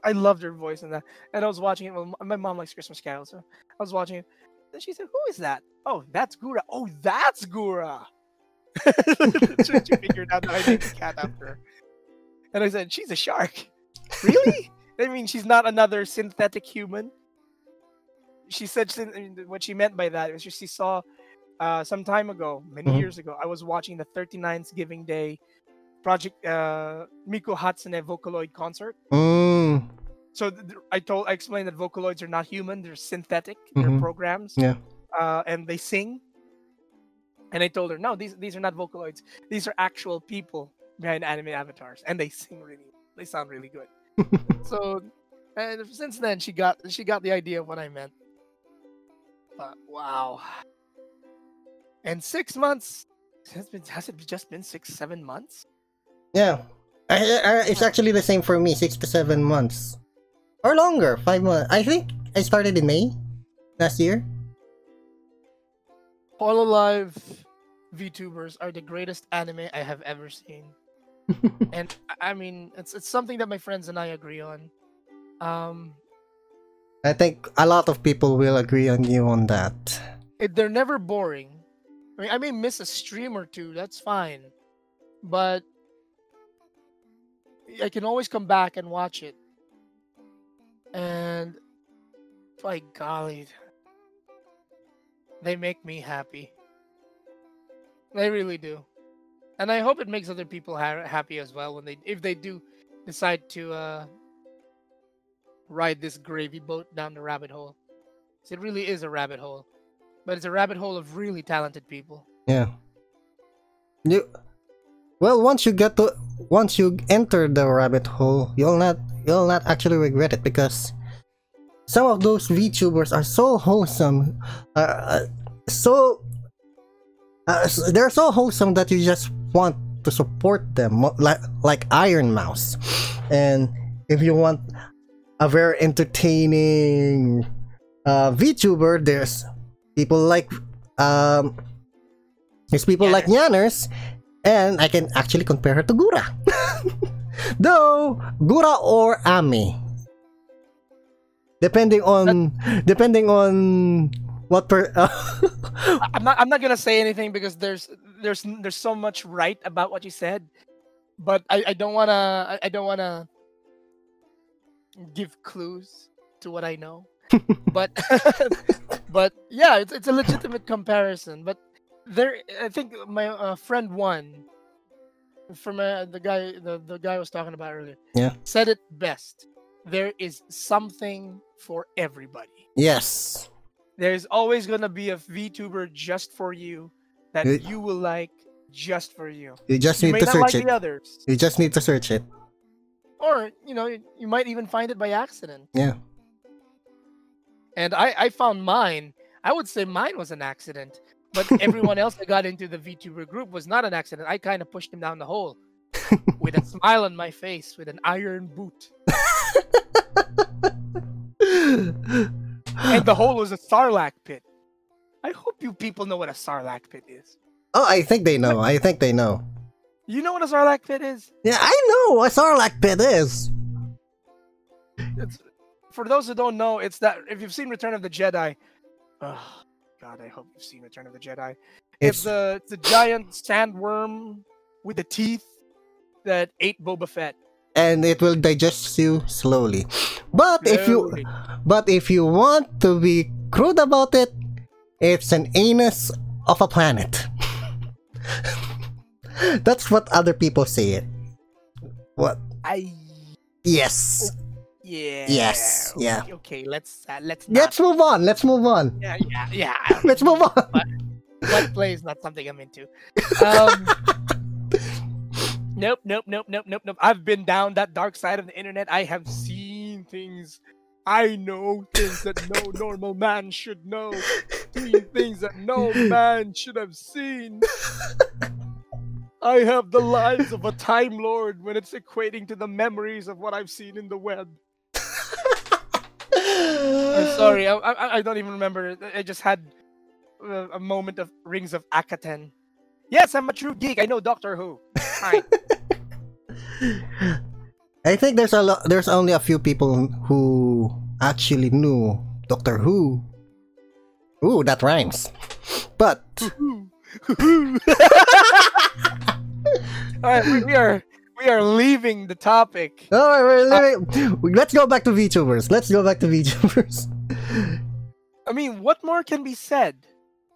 I loved her voice in that, and I was watching it. Well, my mom likes Christmas carols, so I was watching it. Then she said, "Who is that? Oh, that's Gura. Oh, that's Gura." she figured out that I named the cat after her. And I said, "She's a shark." Really? I mean, she's not another synthetic human. She said I mean, what she meant by that was she saw uh, some time ago, many Mhm. years ago. I was watching the 39th Giving Day Project uh, Miku Hatsune Vocaloid concert. Mm, So th- I told, I explained that Vocaloids are not human; they're synthetic. They're Mhm. programs. Yeah. Uh, and they sing. And I told her, no, these these are not Vocaloids. These are actual people behind anime avatars, and they sing really. They sound really good. so, and since then, she got she got the idea of what I meant. But wow. And six months has been has it just been six seven months? Yeah. I, I, it's actually the same for me. Six to seven months, or longer. Five months. I think I started in May last year. Hololive VTubers are the greatest anime I have ever seen. and I- I mean, it's it's something that my friends and I agree on. Um, I think a lot of people will agree on you on that. it, they're never boring. I mean, I may miss a stream or two. That's fine, but I can always come back and watch it. And by golly, they make me happy. They really do, and I hope it makes other people ha- happy as well when they, if they do, decide to uh, ride this gravy boat down the rabbit hole. It really is a rabbit hole, but it's a rabbit hole of really talented people. Yeah. You well once you get to once you enter the rabbit hole, you'll not you'll not actually regret it because some of those VTubers are so wholesome, uh, uh, so uh, they're so wholesome that you just want to support them, like like Ironmouse, and if you want a very entertaining uh, VTuber, there's people like um, there's people like Nyanners, and I can actually compare her to Gura. Though Gura or Ami, depending on depending on what per. I'm not. I'm not gonna say anything because there's there's there's so much right about what you said, but I, I don't wanna I, I don't wanna give clues to what I know. but but yeah, it's it's a legitimate comparison. But there, I think my uh, friend one from uh, the guy the, the guy I was talking about earlier. Yeah. said it best. There is something for everybody yes, there's always gonna be a VTuber just for you that It- you will like just for you. you just You need to search like it. the others, You just need to search it. or you know, you- you might even find it by accident. Yeah. And I, I found mine. I would say mine was an accident, but everyone else that got into the VTuber group was not an accident. I kind of pushed him down the hole with a smile on my face, with an iron boot, and the hole was a sarlacc pit. I hope you people know what a sarlacc pit is. oh, I think they know. I think they know. You know what a sarlacc pit is? Yeah, I know what a Sarlacc pit is. it's for those who don't know, it's that if you've seen Return of the Jedi, oh God, I hope you've seen Return of the Jedi. It's, It's the it's the giant sandworm with the teeth that ate Boba Fett. and it will digest you slowly. But if you but if you want to be crude about it, it's an anus of a planet. That's what other people say it. What? I Yes. Yeah. Yes, okay, yeah. Okay, let's uh, let's not. Let's move on. Let's move on. Yeah, yeah, yeah. Let's move on. What play is not something I'm into. Um, nope, nope, nope, nope, nope, nope. I've been down that dark side of the internet. I have seen things. I know things that no normal man should know. Seen things that no man should have seen. I have the lives of a Time Lord when it's equating to the memories of what I've seen in the web. I'm sorry, I, I, I don't even remember. I just had uh, a moment of Rings of Akhaten. Yes, I'm a true geek. I know Doctor Who. Fine. I think there's a lot. There's only a few people who actually knew Doctor Who. Ooh, that rhymes. But All right, we, we are we are leaving the topic. all right, wait, wait, wait. let's go back to VTubers. Let's go back to VTubers. I mean, what more can be said?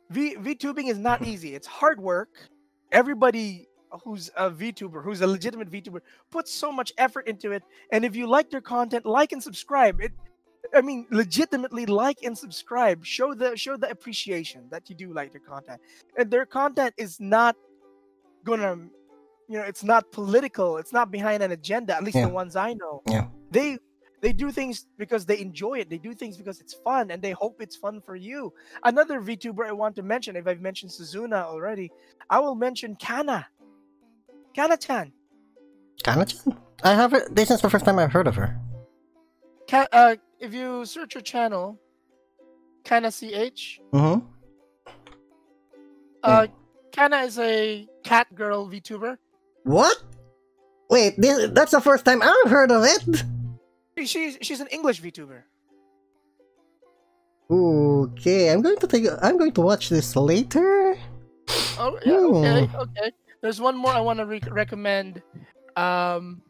V VTubing is not easy. It's hard work. Everybody who's a VTuber, who's a legitimate VTuber, puts so much effort into it. And if you like their content, like and subscribe. It I mean, legitimately like and subscribe. Show the show the appreciation that you do like their content. And their content is not gonna you know, it's not political, it's not behind an agenda, at least Yeah. the ones I know. Yeah. They they do things because they enjoy it. They do things because it's fun and they hope it's fun for you. Another VTuber I want to mention, if I've mentioned Suzuna already, I will mention Kana. Kana-chan. Kana-chan? I haven't. This is the first time I've heard of her. Ka- uh, if you search her channel, Kana CH, Mm-hmm. uh, Kana is a cat girl VTuber. What? Wait, this, that's the first time I've heard of it. She's she's an English VTuber. Okay, I'm going to take. I'm going to watch this later. Oh yeah, okay, Hmm. okay. There's one more I want to re- recommend. Um,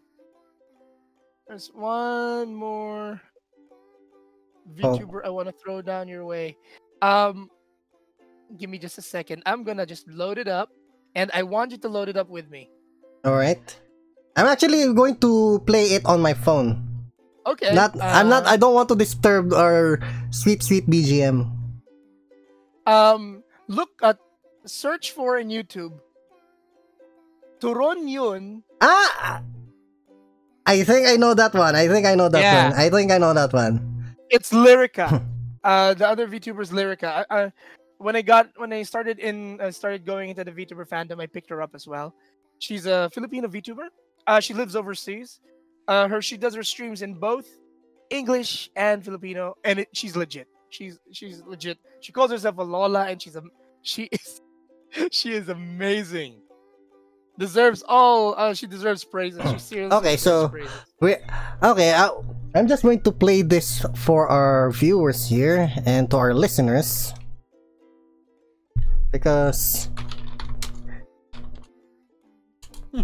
there's one more Oh. VTuber I want to throw down your way. Um, give me just a second. I'm gonna just load it up, and I want you to load it up with me. All right. I'm actually going to play it on my phone. Okay. Not. I'm not. uh, I don't want to disturb our sweet, sweet BGM. Um, look at search for in YouTube. Turon yun. Ah. I think I know that one. I think I know that Yeah. one. I think I know that one. It's Lyrica. uh, the other VTuber's Lyrica. I, I, when I got when I started in uh, started going into the VTuber fandom, I picked her up as well. She's a Filipino VTuber. Uh, she lives overseas. Uh, her she does her streams in both English and Filipino, and it, she's legit. She's she's legit. She calls herself a Lola, and she's a she is she is amazing. Deserves all. Uh, she deserves praises. She seriously Okay, so- praises. We okay. I, I'm just going to play this for our viewers here and to our listeners because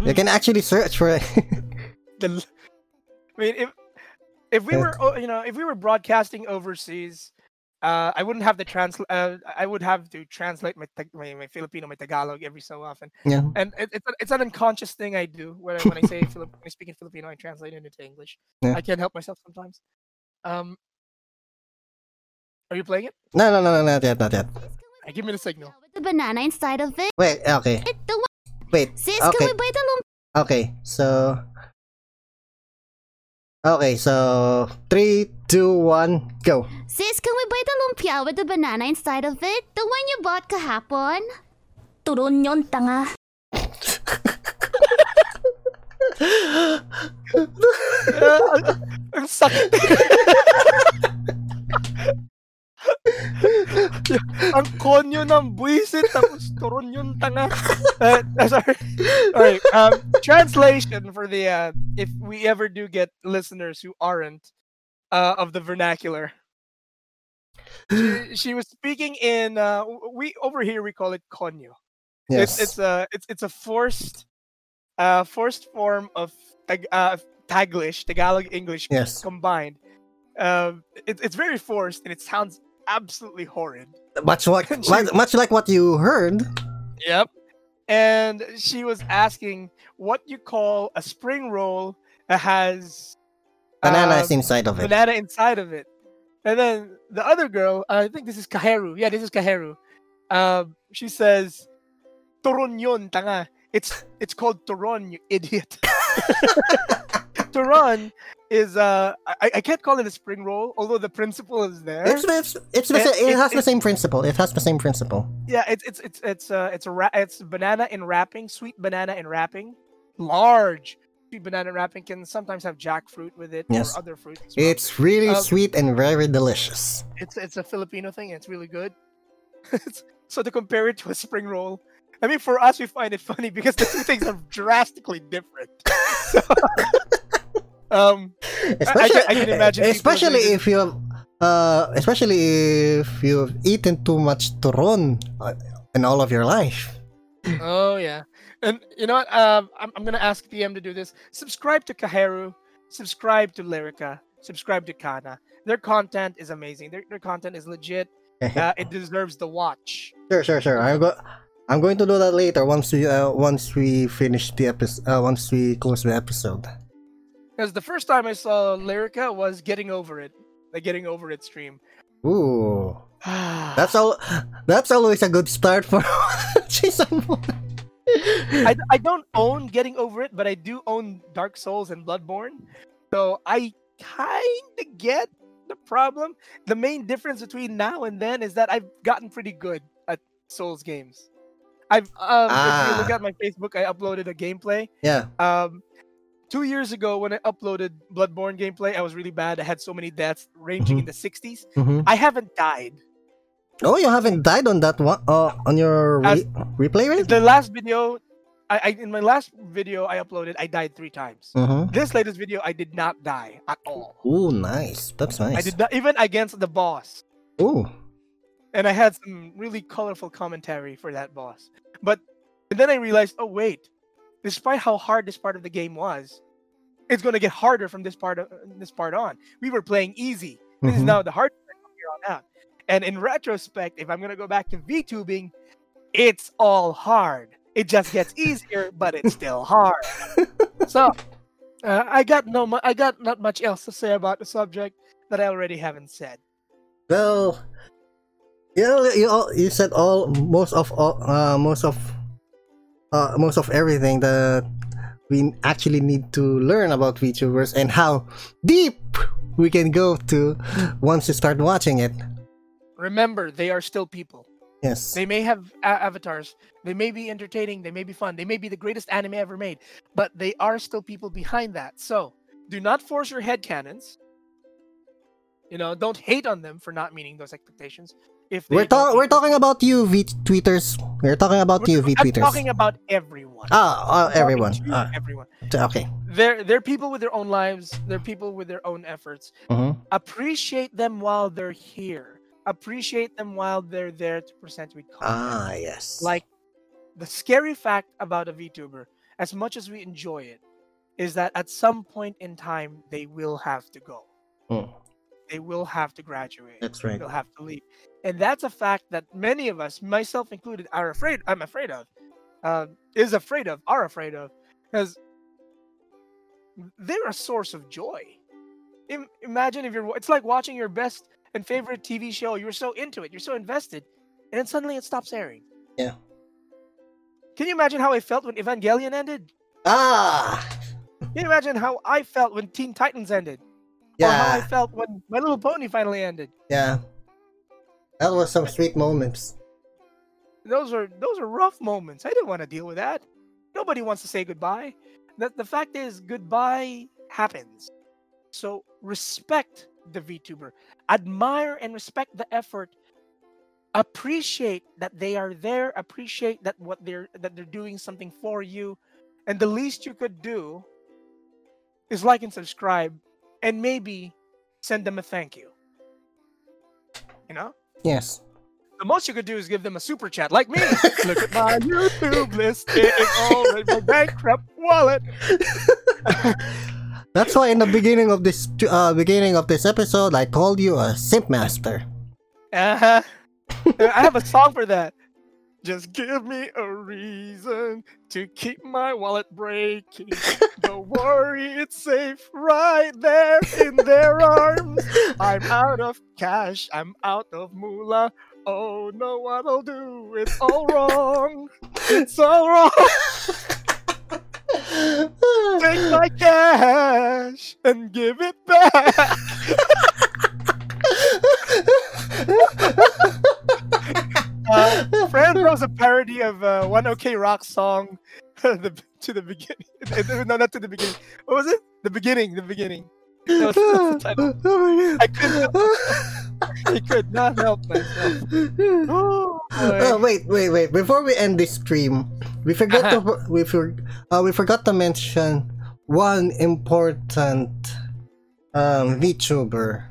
you can actually search for it. the I mean if if we were you know if we were broadcasting overseas uh, I wouldn't have to translate. Uh, I would have to translate my, Tag- my my Filipino, my Tagalog every so often, yeah. and it, it's a- it's an unconscious thing I do when I, when I say Filip- when I speak in Filipino, I translate it into English. Yeah. I can't help myself sometimes. Um, are you playing it? No, no, no, no, not yet, not yet. Uh, give me the signal. The banana inside of it. Wait. Okay. It the one. Wait. Sis, Okay. can we buy the lumpia? Okay. So. Okay. So three, two, one, go. Sis, can we buy the lumpia with the banana inside of it? The one you bought kahapon? Turon yon tanga. Ang sakit. ang konyo ng buwisit tapos turon yung tanga. Uh, uh, sorry. All right. Um, translation for the uh, if we ever do get listeners who aren't uh, of the vernacular. She, she was speaking in uh, we over here we call it konyo. Yes. It's it's a it's it's a forced uh forced form of Tag- uh, Taglish, Tagalog English yes. combined. Um, it, it's very forced and it sounds absolutely horrid. Much like much, like what you heard. Yep. And she was asking what you call a spring roll that has Banana Um, inside of it. banana inside of it. And then the other girl, I think this is Kaheru. Yeah, this is Kaheru. Um, she says, "Toron yun, tanga." It's it's called Toron, you idiot. Toron is uh, I, I can't call it a spring roll, although the principle is there. It's it's it's the, It- it, it- has the it- same principle. It has the same principle. Yeah, it's it's it's it's uh it's a ra- it's banana in wrapping, sweet banana in wrapping, large sweet banana wrapping can sometimes have jackfruit with it Yes. or other fruits. well. It's really Um, sweet and very delicious. it's it's a Filipino thing. It's really good. So to compare it to a spring roll, I mean, for us we find it funny because the two things are drastically different. So, um, Especially, I can imagine especially doing if you have, uh, especially if you've eaten too much turon uh, in all of your life. oh yeah, and you know what? Um, I'm I'm gonna ask PM to do this. Subscribe to Kaheru. Subscribe to Lyrica. Subscribe to Kana. Their content is amazing. Their their content is legit. Uh, it deserves the watch. Sure, sure, sure. I'm go- I'm going to do that later once we uh, once we finish the episode. Uh, once we close the episode. Because the first time I saw Lyrica was getting over it, the getting over it stream. Ooh, That's all. That's always a good start for one. I, I don't own Getting Over It, but I do own Dark Souls and Bloodborne. So I kind of get the problem. The main difference between now and then is that I've gotten pretty good at Souls games. I've um, if you look Ah. at my Facebook, I uploaded a gameplay. yeah. Um, two years ago when I uploaded Bloodborne gameplay, I was really bad. I had so many deaths ranging in the 60s. hmm I haven't died. Oh, you haven't died on that one. Uh, on your re- replay rate. The last video, I, I in my last video I uploaded, I died three times. Mm-hmm. This latest video, I did not die at all. Oh, nice. That's nice. I did not even against the boss, Oh. and I had some really colorful commentary for that boss. But and then I realized, oh wait, despite how hard this part of the game was, it's going to get harder from this part of this part on. We were playing easy. This is Mhm. now the hard part from here on out. And in retrospect, if I'm going to go back to VTubing, it's all hard. It just gets easier, but it's still hard. so uh, I got no, mu- I got not much else to say about the subject that I already haven't said. Well, you know, you all, you said all most of all uh, most of uh, most of everything that we actually need to learn about VTubers and how deep we can go to once you start watching it. Remember, they are still people. Yes. They may have a- avatars. They may be entertaining. They may be fun. They may be the greatest anime ever made. But they are still people behind that. So do not force your head cannons. You know, don't hate on them for not meeting those expectations. If We're talking. We're talking about you, V tweeters. We're talking about you, V I'm tweeters. talking about everyone. Ah, uh, I'm everyone. Ah, everyone. okay. They're they're people with their own lives. They're people with their own efforts. Mhm. Appreciate them while they're here. Appreciate them while they're there to present with content. Ah, yes. like the scary fact about a VTuber, as much as we enjoy it, is that at some point in time they will have to go. Mm, They will have to graduate. that's right. They'll have to leave, and that's a fact that many of us, myself included, are afraid. I'm afraid of, uh, is afraid of, are afraid of, because they're a source of joy. Im- imagine if you're. It's like watching your best and favorite TV show. You're so into it. You're so invested, and then suddenly it stops airing. Yeah. Can you imagine how I felt when Evangelion ended? Ah, Can you imagine how I felt when Teen Titans ended? Or how I felt when My Little Pony finally ended? yeah. That was some sweet moments. Those are those are rough moments. I didn't want to deal with that. Nobody wants to say goodbye. The, the fact is goodbye happens. So respect the VTuber. Admire and respect the effort. Appreciate that they are there. Appreciate that what they're that they're doing something for you. And the least you could do is like and subscribe and maybe send them a thank you. You know? Yes. The most you could do is give them a super chat, like me. Look at my YouTube list; it is all in my bankrupt wallet. That's why in the beginning of this uh, beginning of this episode, I called you a simp master. Uh-huh. I have a song for that. Just give me a reason to keep my wallet breaking. Don't worry, it's safe right there in their arms. I'm out of cash, I'm out of moolah. Oh no, what I'll do? It's all wrong. It's all wrong. Take my cash and give it back. uh, Fran Bros a parody of uh, one OK Rock song the, to the beginning. no, not to the beginning. What was it? The beginning. The beginning. That was, that's the title. Oh I couldn't. I could not help myself. Oh, Oh, wait, wait, wait. Before we end this stream, we forgot to we for, uh, we forgot to mention one important um VTuber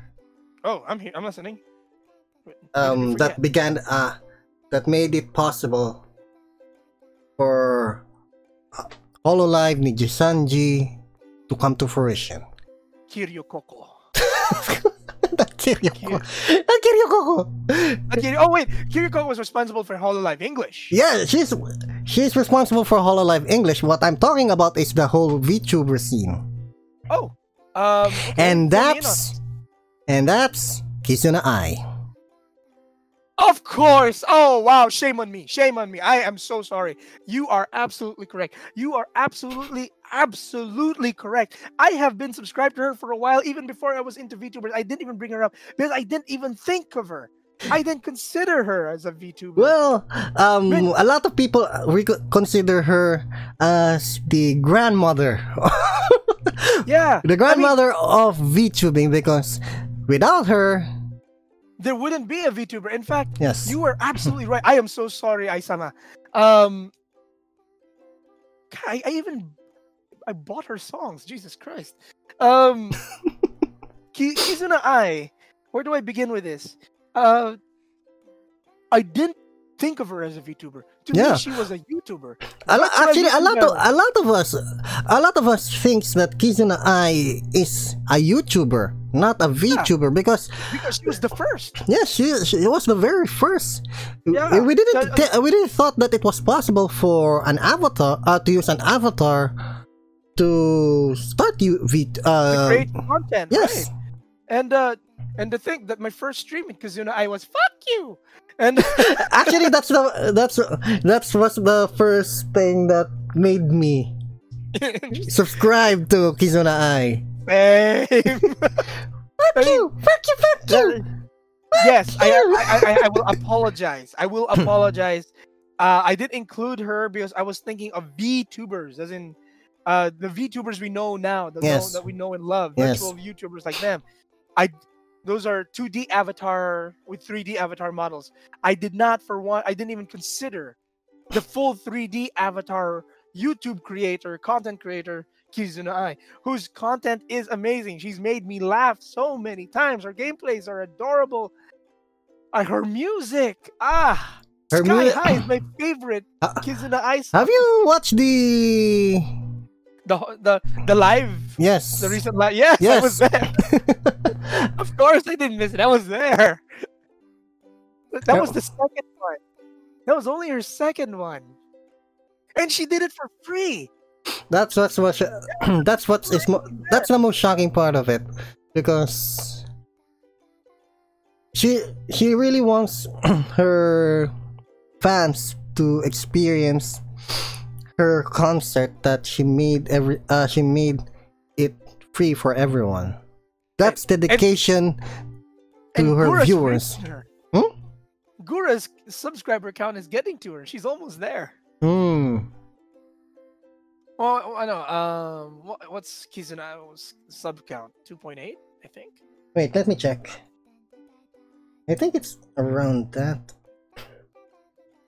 oh, I'm here. I'm listening. Wait, what did we um that began uh that made it possible for uh, Hololive Nijisanji to come to fruition. Kiryu Koko. Not Kiryoko. Not Kiryoko. Uh, oh wait, Kiryu Koko was responsible for Hololive English. Yeah, she's she's responsible for Hololive English. What I'm talking about is the whole VTuber scene. Oh, um, okay, And fill me in on that's and that's Kizuna Ai. Of course. Oh wow, shame on me. Shame on me. I am so sorry. You are absolutely correct. You are absolutely absolutely correct. I have been subscribed to her for a while even before I was into VTubers. I didn't even bring her up because I didn't even think of her. I didn't consider her as a VTuber. Well, um, Really? a lot of people we consider her as the grandmother, yeah. the grandmother of VTubing because without her, there wouldn't be a VTuber. In fact, yes, you were absolutely right. I am so sorry, Aisama. Um I, I even I bought her songs. Jesus Christ. Um Ki- Kizuna Ai. Where do I begin with this? Uh I didn't think of her as a VTuber. To Yeah. me, she was a YouTuber. a lo- That's what I actually a lot of a lot of us, a lot of us thinks that Kizuna Ai is a YouTuber, not a VTuber, because because she was the first. Yes, she, she was the very first. Yeah, we didn't that- thi- we didn't thought that it was possible for an avatar uh, to use an avatar to start you v To uh, create content. yes. Right. And uh and to think that my first stream in Kizuna Ai was fuck you. And Actually, that's the that's that's was the first thing that made me subscribe to Kizuna Ai. Same. Fuck you! Fuck you! Fuck you! yes, I, I, I, I will apologize. I will apologize. Uh, I did include her because I was thinking of VTubers, as in uh, the VTubers we know now, the Yes. that we know and love, Yes. virtual YouTubers like them. I those are 2D avatar with 3D avatar models. I did not for one. I didn't even consider the full 3D avatar YouTube creator, content creator, Kizuna Ai, whose content is amazing. She's made me laugh so many times. Her gameplays are adorable. Uh, her music, ah, Her Sky mu- High is my favorite Uh, Kizuna Ai. Have you watched the? the the the live, Yes. the recent live? Yes, I was Yes. there. of course, I didn't miss it. I was there. That that was the second one. That was only her second one, and she did it for free. That's what's what that's what is mo- that's the most shocking part of it because she she really wants her fans to experience her concert that she made every uh she made it free for everyone. That's dedication to And her Gura's viewers. her. Hmm? Gura's subscriber count is getting to her. She's almost there. Hmm. Well, I know. Um, what, what's Kizuna's sub count? Two point eight, I think. Wait, let me check. I think it's around that.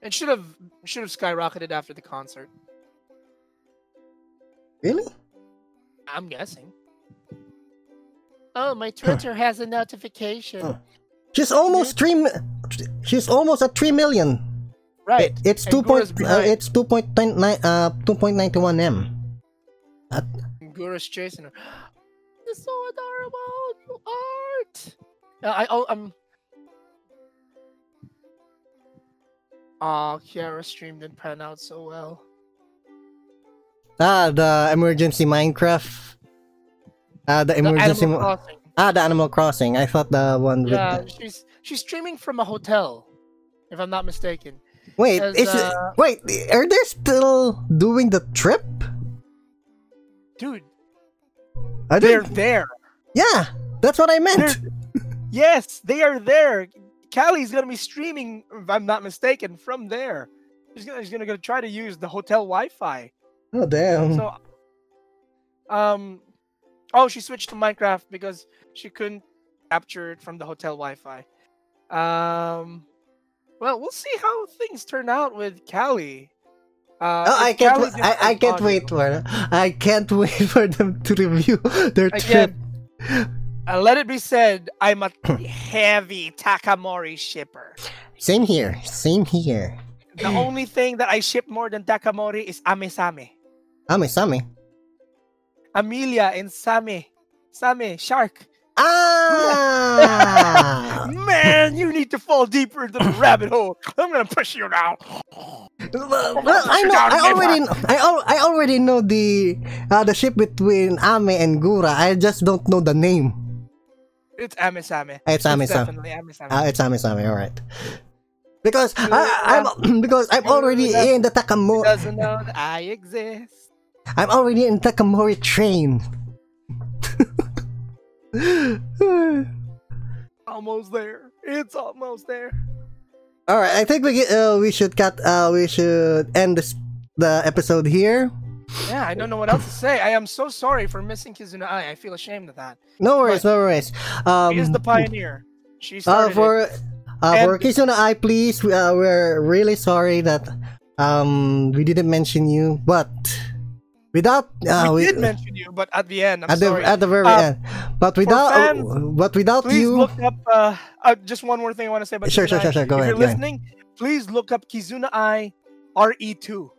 It should have should have skyrocketed after the concert. Really? I'm guessing. Oh, my Twitter has a notification. She's almost three. She's almost at three million. Right. It- it's and two point. Uh, it's two point nine. Uh, two point ninety one m. At, Gura's chasing her. It's so adorable, you art. Uh, I oh um. Aw, Kiara stream didn't pan out so well. Ah, the emergency Minecraft. Ah, the The emergency. Animal mo- Crossing. ah, the Animal Crossing. I thought the one with. Yeah, the- she's she's streaming from a hotel, if I'm not mistaken. Wait, as, is it, uh, wait, are they still doing the trip? Dude, Are they? they're there. Yeah, that's what I meant. Yes, they are there. Calli's gonna be streaming, if I'm not mistaken, from there. She's gonna she's gonna, gonna try to use the hotel Wi-Fi. Oh damn. So, um, oh, she switched to Minecraft because she couldn't capture it from the hotel Wi-Fi. Um, well, we'll see how things turn out with Calli. Uh, Oh, I can't. Calli I, I can't audio- wait for. I can't wait for them to review their trip. Again, uh, let it be said, I'm a heavy Takamori shipper. Same here. Same here. The only thing that I ship more than Takamori is Ame Same. Amelia and Same. Same, shark. Ah. Man, you need to fall deeper into the rabbit hole. I'm gonna push you down. well, well, I know. I already. kn- I, al- I already know the uh, the ship between Ame and Gura. I just don't know the name. It's Ame Same. It's Ame Same. definitely Ame Same. Ah, it's Ame Sami. All right. Because I, I'm because I'm already in the He Takamori. doesn't know that I exist. I'm already in Takamori train. Almost there. It's almost there. All right, I think we get, uh, we should cut. Uh, we should end this the episode here. Yeah, I don't know what else to say. I am so sorry for missing Kizuna Ai. I feel ashamed of that. No worries, no worries. Um, She is the pioneer. She uh, started it. for uh, for Kizuna Ai, please. Uh, we're really sorry that um we didn't mention you, but without uh, we we- did mention you, but at the end, I'm at the sorry. at the very Uh, end. But without fans, but without please you, look up. Uh, uh, just one more thing I want to say about Sure, sure, Kizuna sure, Ai. sure. Go if ahead, you're go ahead. listening, please look up Kizuna Ai RE2.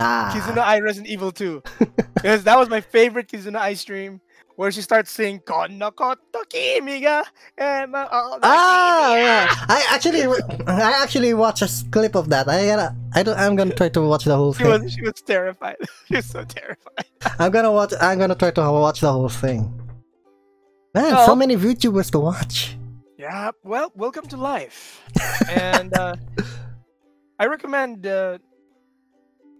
ah, Kizuna Ai Resident Evil 2. because that was my favorite Kizuna Ai stream where she starts saying Kono koto kimi ga ema o Ah, kimi." yeah. I actually, I actually watched a clip of that. I gotta, I don't, I'm gonna try to watch the whole She thing. was she was terrified. she was so terrified. I'm gonna watch. I'm gonna try to watch the whole thing. Man, so Oh. many VTubers to watch. Yeah, well, welcome to life. and uh, I recommend uh,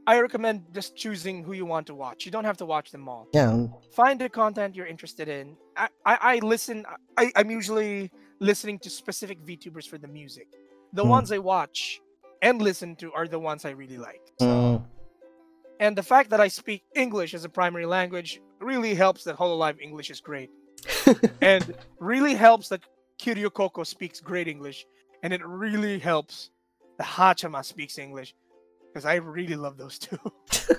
I recommend just choosing who you want to watch. You don't have to watch them all. Yeah, Find the content you're interested in. I, I, I listen. I, I'm usually listening to specific VTubers for the music. The Hmm. ones I watch and listen to are the ones I really like. So, mm, and the fact that I speak English as a primary language really helps that Hololive English is great. and really helps that Kiryu Koko speaks great English. And it really helps the Haachama speaks English. Because I really love those two.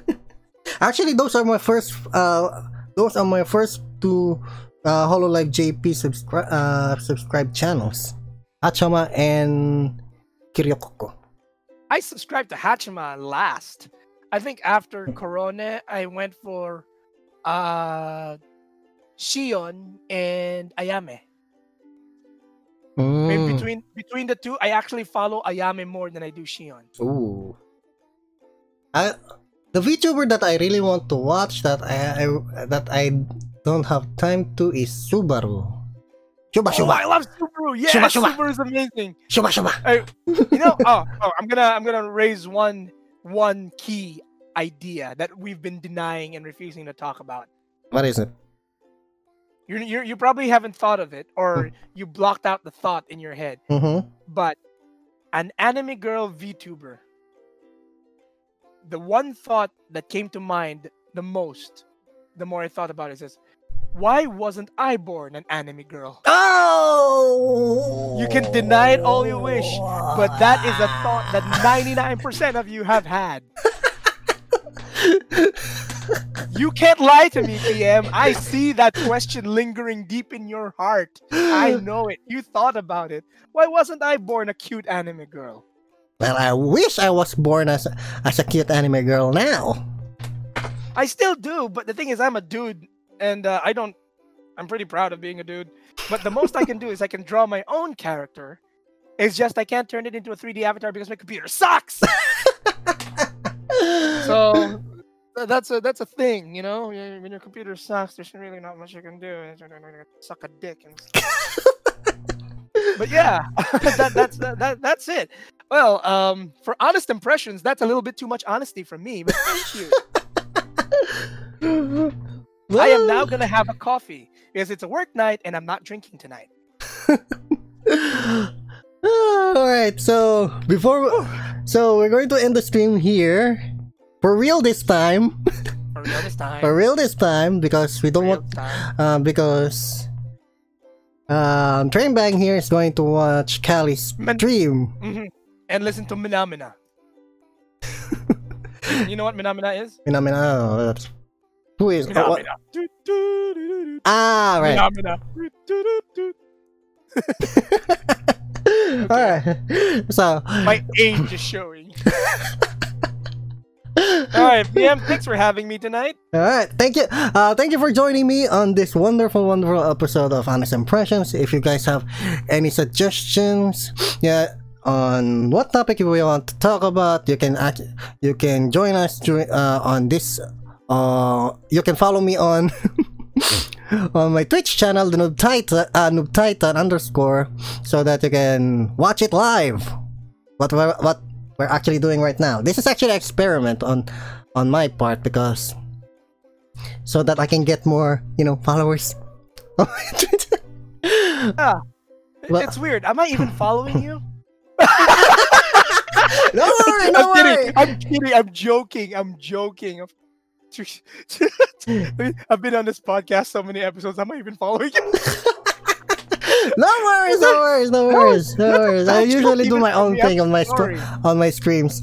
actually, those are my first. Uh, those are my first two uh, Hololive JP subscribe uh, subscribe channels, Haachama and Kiryu Koko. I subscribed to Haachama last. I think after Korone, I went for uh Shion and Ayame. Mm. between between the two, I actually follow Ayame more than I do Shion. Ooh. I, the VTuber that I really want to watch that I, I that I don't have time to is Subaru. Shuba Oh, I love Subaru. Yeah, Shuba, Shuba. Subaru is amazing. Shuba Shuba. You know, oh, oh, I'm gonna I'm gonna raise one one key idea that we've been denying and refusing to talk about. What is it? You you you probably haven't thought of it, or you blocked out the thought in your head. Mm-hmm. But an anime girl VTuber. The one thought that came to mind the most, the more I thought about it, is this: Why wasn't I born an anime girl? Oh! You can deny it all you wish, but that is a thought that 99% of you have had. You can't lie to me, PM. I see that question lingering deep in your heart. I know it. You thought about it. Why wasn't I born a cute anime girl? Well, I wish I was born as a, as a cute anime girl now. I still do, but the thing is, I'm a dude, and uh, I don't. I'm pretty proud of being a dude. But the most I can do is I can draw my own character. It's just I can't turn it into a 3D avatar because my computer sucks. So that's a that's a thing, you know. When your computer sucks, there's really not much you can do. Suck a dick and. but yeah, that, that's that, that that's it. Well, um, for honest impressions, that's a little bit too much honesty from me. But thank you. I am now gonna have a coffee because it's a work night and I'm not drinking tonight. All right, so before, so we're going to end the stream here for real this time. For real this time. for real this time because we don't want, uh, because um, Train Bang here is going to watch Man- stream. Mhm. And listen to Minamina. you know what Minamina is? Oh, who is? oh, what- Minamina. Do. ah, right. Minamina. Do. All right. So, My age is showing. All right, PM, thanks for having me tonight. all right. Thank you. Uh, thank you for joining me on this wonderful, wonderful episode of Honest Impressions. If you guys have any suggestions, yeah, on what topic we want to talk about, you can act, you can join us during uh, on this. Uh, you can follow me on. on my Twitch channel, the Noob Titan, uh, Noob Titan underscore, so that you can watch it live. What we're, what we're actually doing right now. This is actually an experiment on on my part because so that I can get more, you know, followers. on. Ah, Well- it's weird. Am I even following you? no worry, no I'm worry. kidding. I'm kidding. I'm joking. I'm joking. I've been on this podcast so many episodes. Am I even following you? No worries, no worries, no worries, no worries. I usually do my own thing on my sorry. on my streams.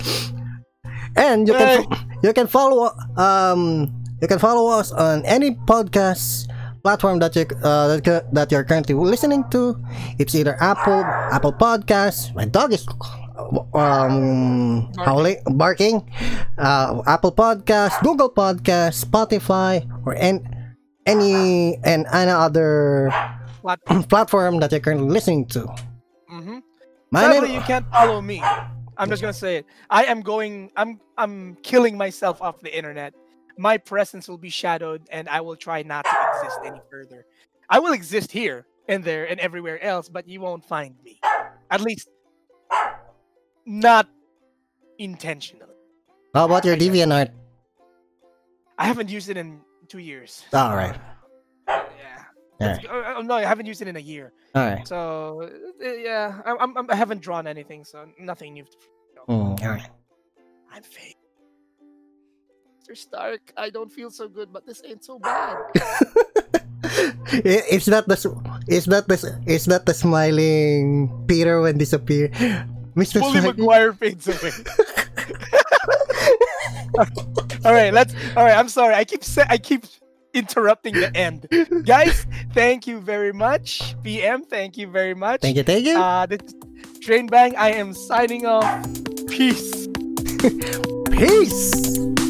And you can you can follow um you can follow us on any podcast platform that you uh, that, you- that you're currently listening to. It's either Apple Apple Podcasts. My dog is um howling, barking. Uh, Apple Podcasts, Google Podcasts, Spotify, or an, any and any other Platform. platform that you're currently listening to. Mm-hmm. My Sadly, name. you can't follow me. I'm just gonna say it. I am going. I'm. I'm killing myself off the internet. My presence will be shadowed, and I will try not to exist any further. I will exist here and there and everywhere else, but you won't find me. At least, not intentionally. How about your DeviantArt? I haven't used it in two years. All right, Yeah. all It's- right, uh, uh, no, I haven't used it in a year. all right. So uh, yeah, I, I'm, I'm- I haven't drawn anything, so nothing new. Mm, all right. I'm fake. Mr. Stark, I don't feel so good, but this ain't so bad. it's not the s- is that the s- is that the smiling Peter when disappear? Mr. Bully Maguire fades away. all right, let's. All right, I'm sorry. I keep sa- I keep interrupting the end, guys. Thank you very much, PM. Thank you very much. Thank you, thank you. Uh, the Train Bang. I am signing off. Peace. Peace.